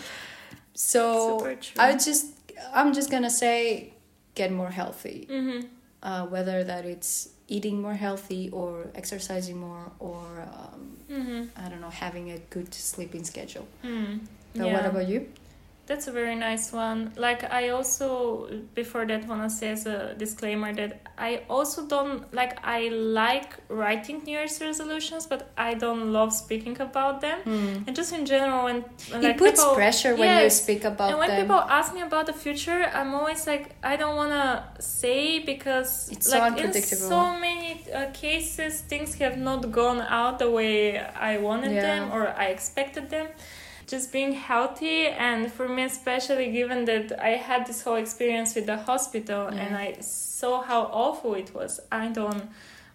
so i just i'm just gonna say get more healthy Mm-hmm. uh, whether that it's eating more healthy or exercising more or um, Mm-hmm. i don't know having a good sleeping schedule Mm. but yeah. what about you that's a very nice one. Like I also before that wanna say as a disclaimer that I also don't like I like writing New Year's resolutions, but I don't love speaking about them. Mm. And just in general, when, when like, it puts people, pressure when you speak about and when them. people ask me about the future, I'm always like, I don't wanna say because It's so like unpredictable. in so many uh, cases, things have not gone out the way I wanted Yeah. them or I expected them. Just being healthy, and for me especially, given that I had this whole experience with the hospital and I saw how awful it was, I don't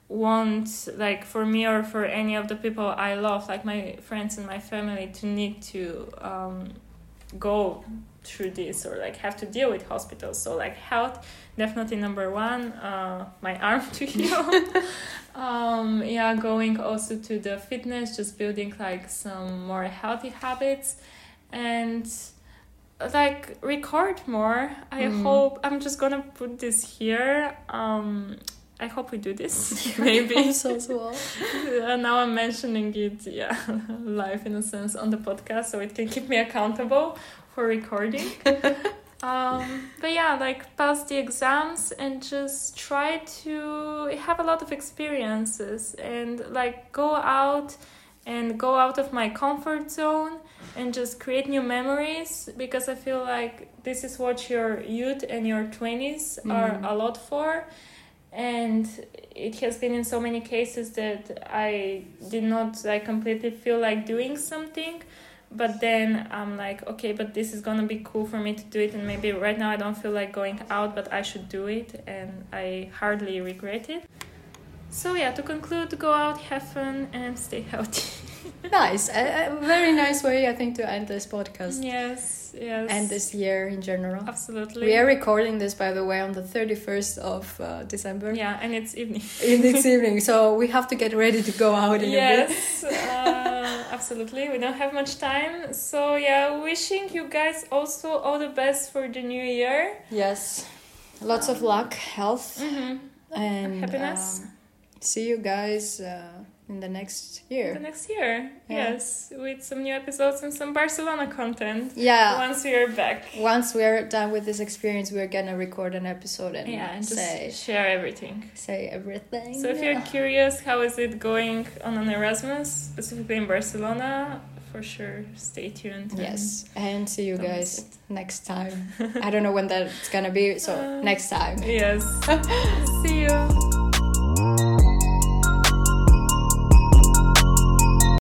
want like for me or for any of the people I love, like my friends and my family, to need to um, go through this or like have to deal with hospitals. So like health, definitely number one. Uh, my (laughs) arm to heal. (laughs) um, yeah, going also to the fitness, just building like some more healthy habits, and like record more. I Mm. hope I'm just gonna put this here. Um, I hope we do this. (laughs) Maybe. so as well. Now I'm mentioning it, yeah, live in a sense on the podcast, so it can keep me accountable for recording. (laughs) um, but yeah, like pass the exams and just try to have a lot of experiences and like go out and go out of my comfort zone and just create new memories because I feel like this is what your youth and your 20s are Mm. a lot for and it has been in so many cases that I did not like completely feel like doing something but then I'm like okay but this is gonna be cool for me to do it and maybe right now I don't feel like going out but I should do it and I hardly regret it. So yeah to conclude go out have fun and stay healthy. (laughs) Nice. A, a very nice way, I think, to end this podcast. Yes yes and this year in general. absolutely We are recording this, by the way, on the 31st of uh, December yeah and it's evening (laughs) in this (laughs) evening, so we have to get ready to go out in a bit. yes uh, absolutely we don't have much time so yeah wishing you guys also all the best for the new year Yes. Lots of luck, health, mm-hmm. and Happiness. um, see you guys uh, in the next year. the next year Yeah. yes with some new episodes and some barcelona content Yeah. once we are back Once we're done with this experience, we're gonna record an episode and, yeah and just say share everything say everything. so if you're curious how is it going on an erasmus specifically in barcelona for sure stay tuned and Yes, and see you guys next time. (laughs) I don't know when that's gonna be, so Uh, next time. yes (laughs) see you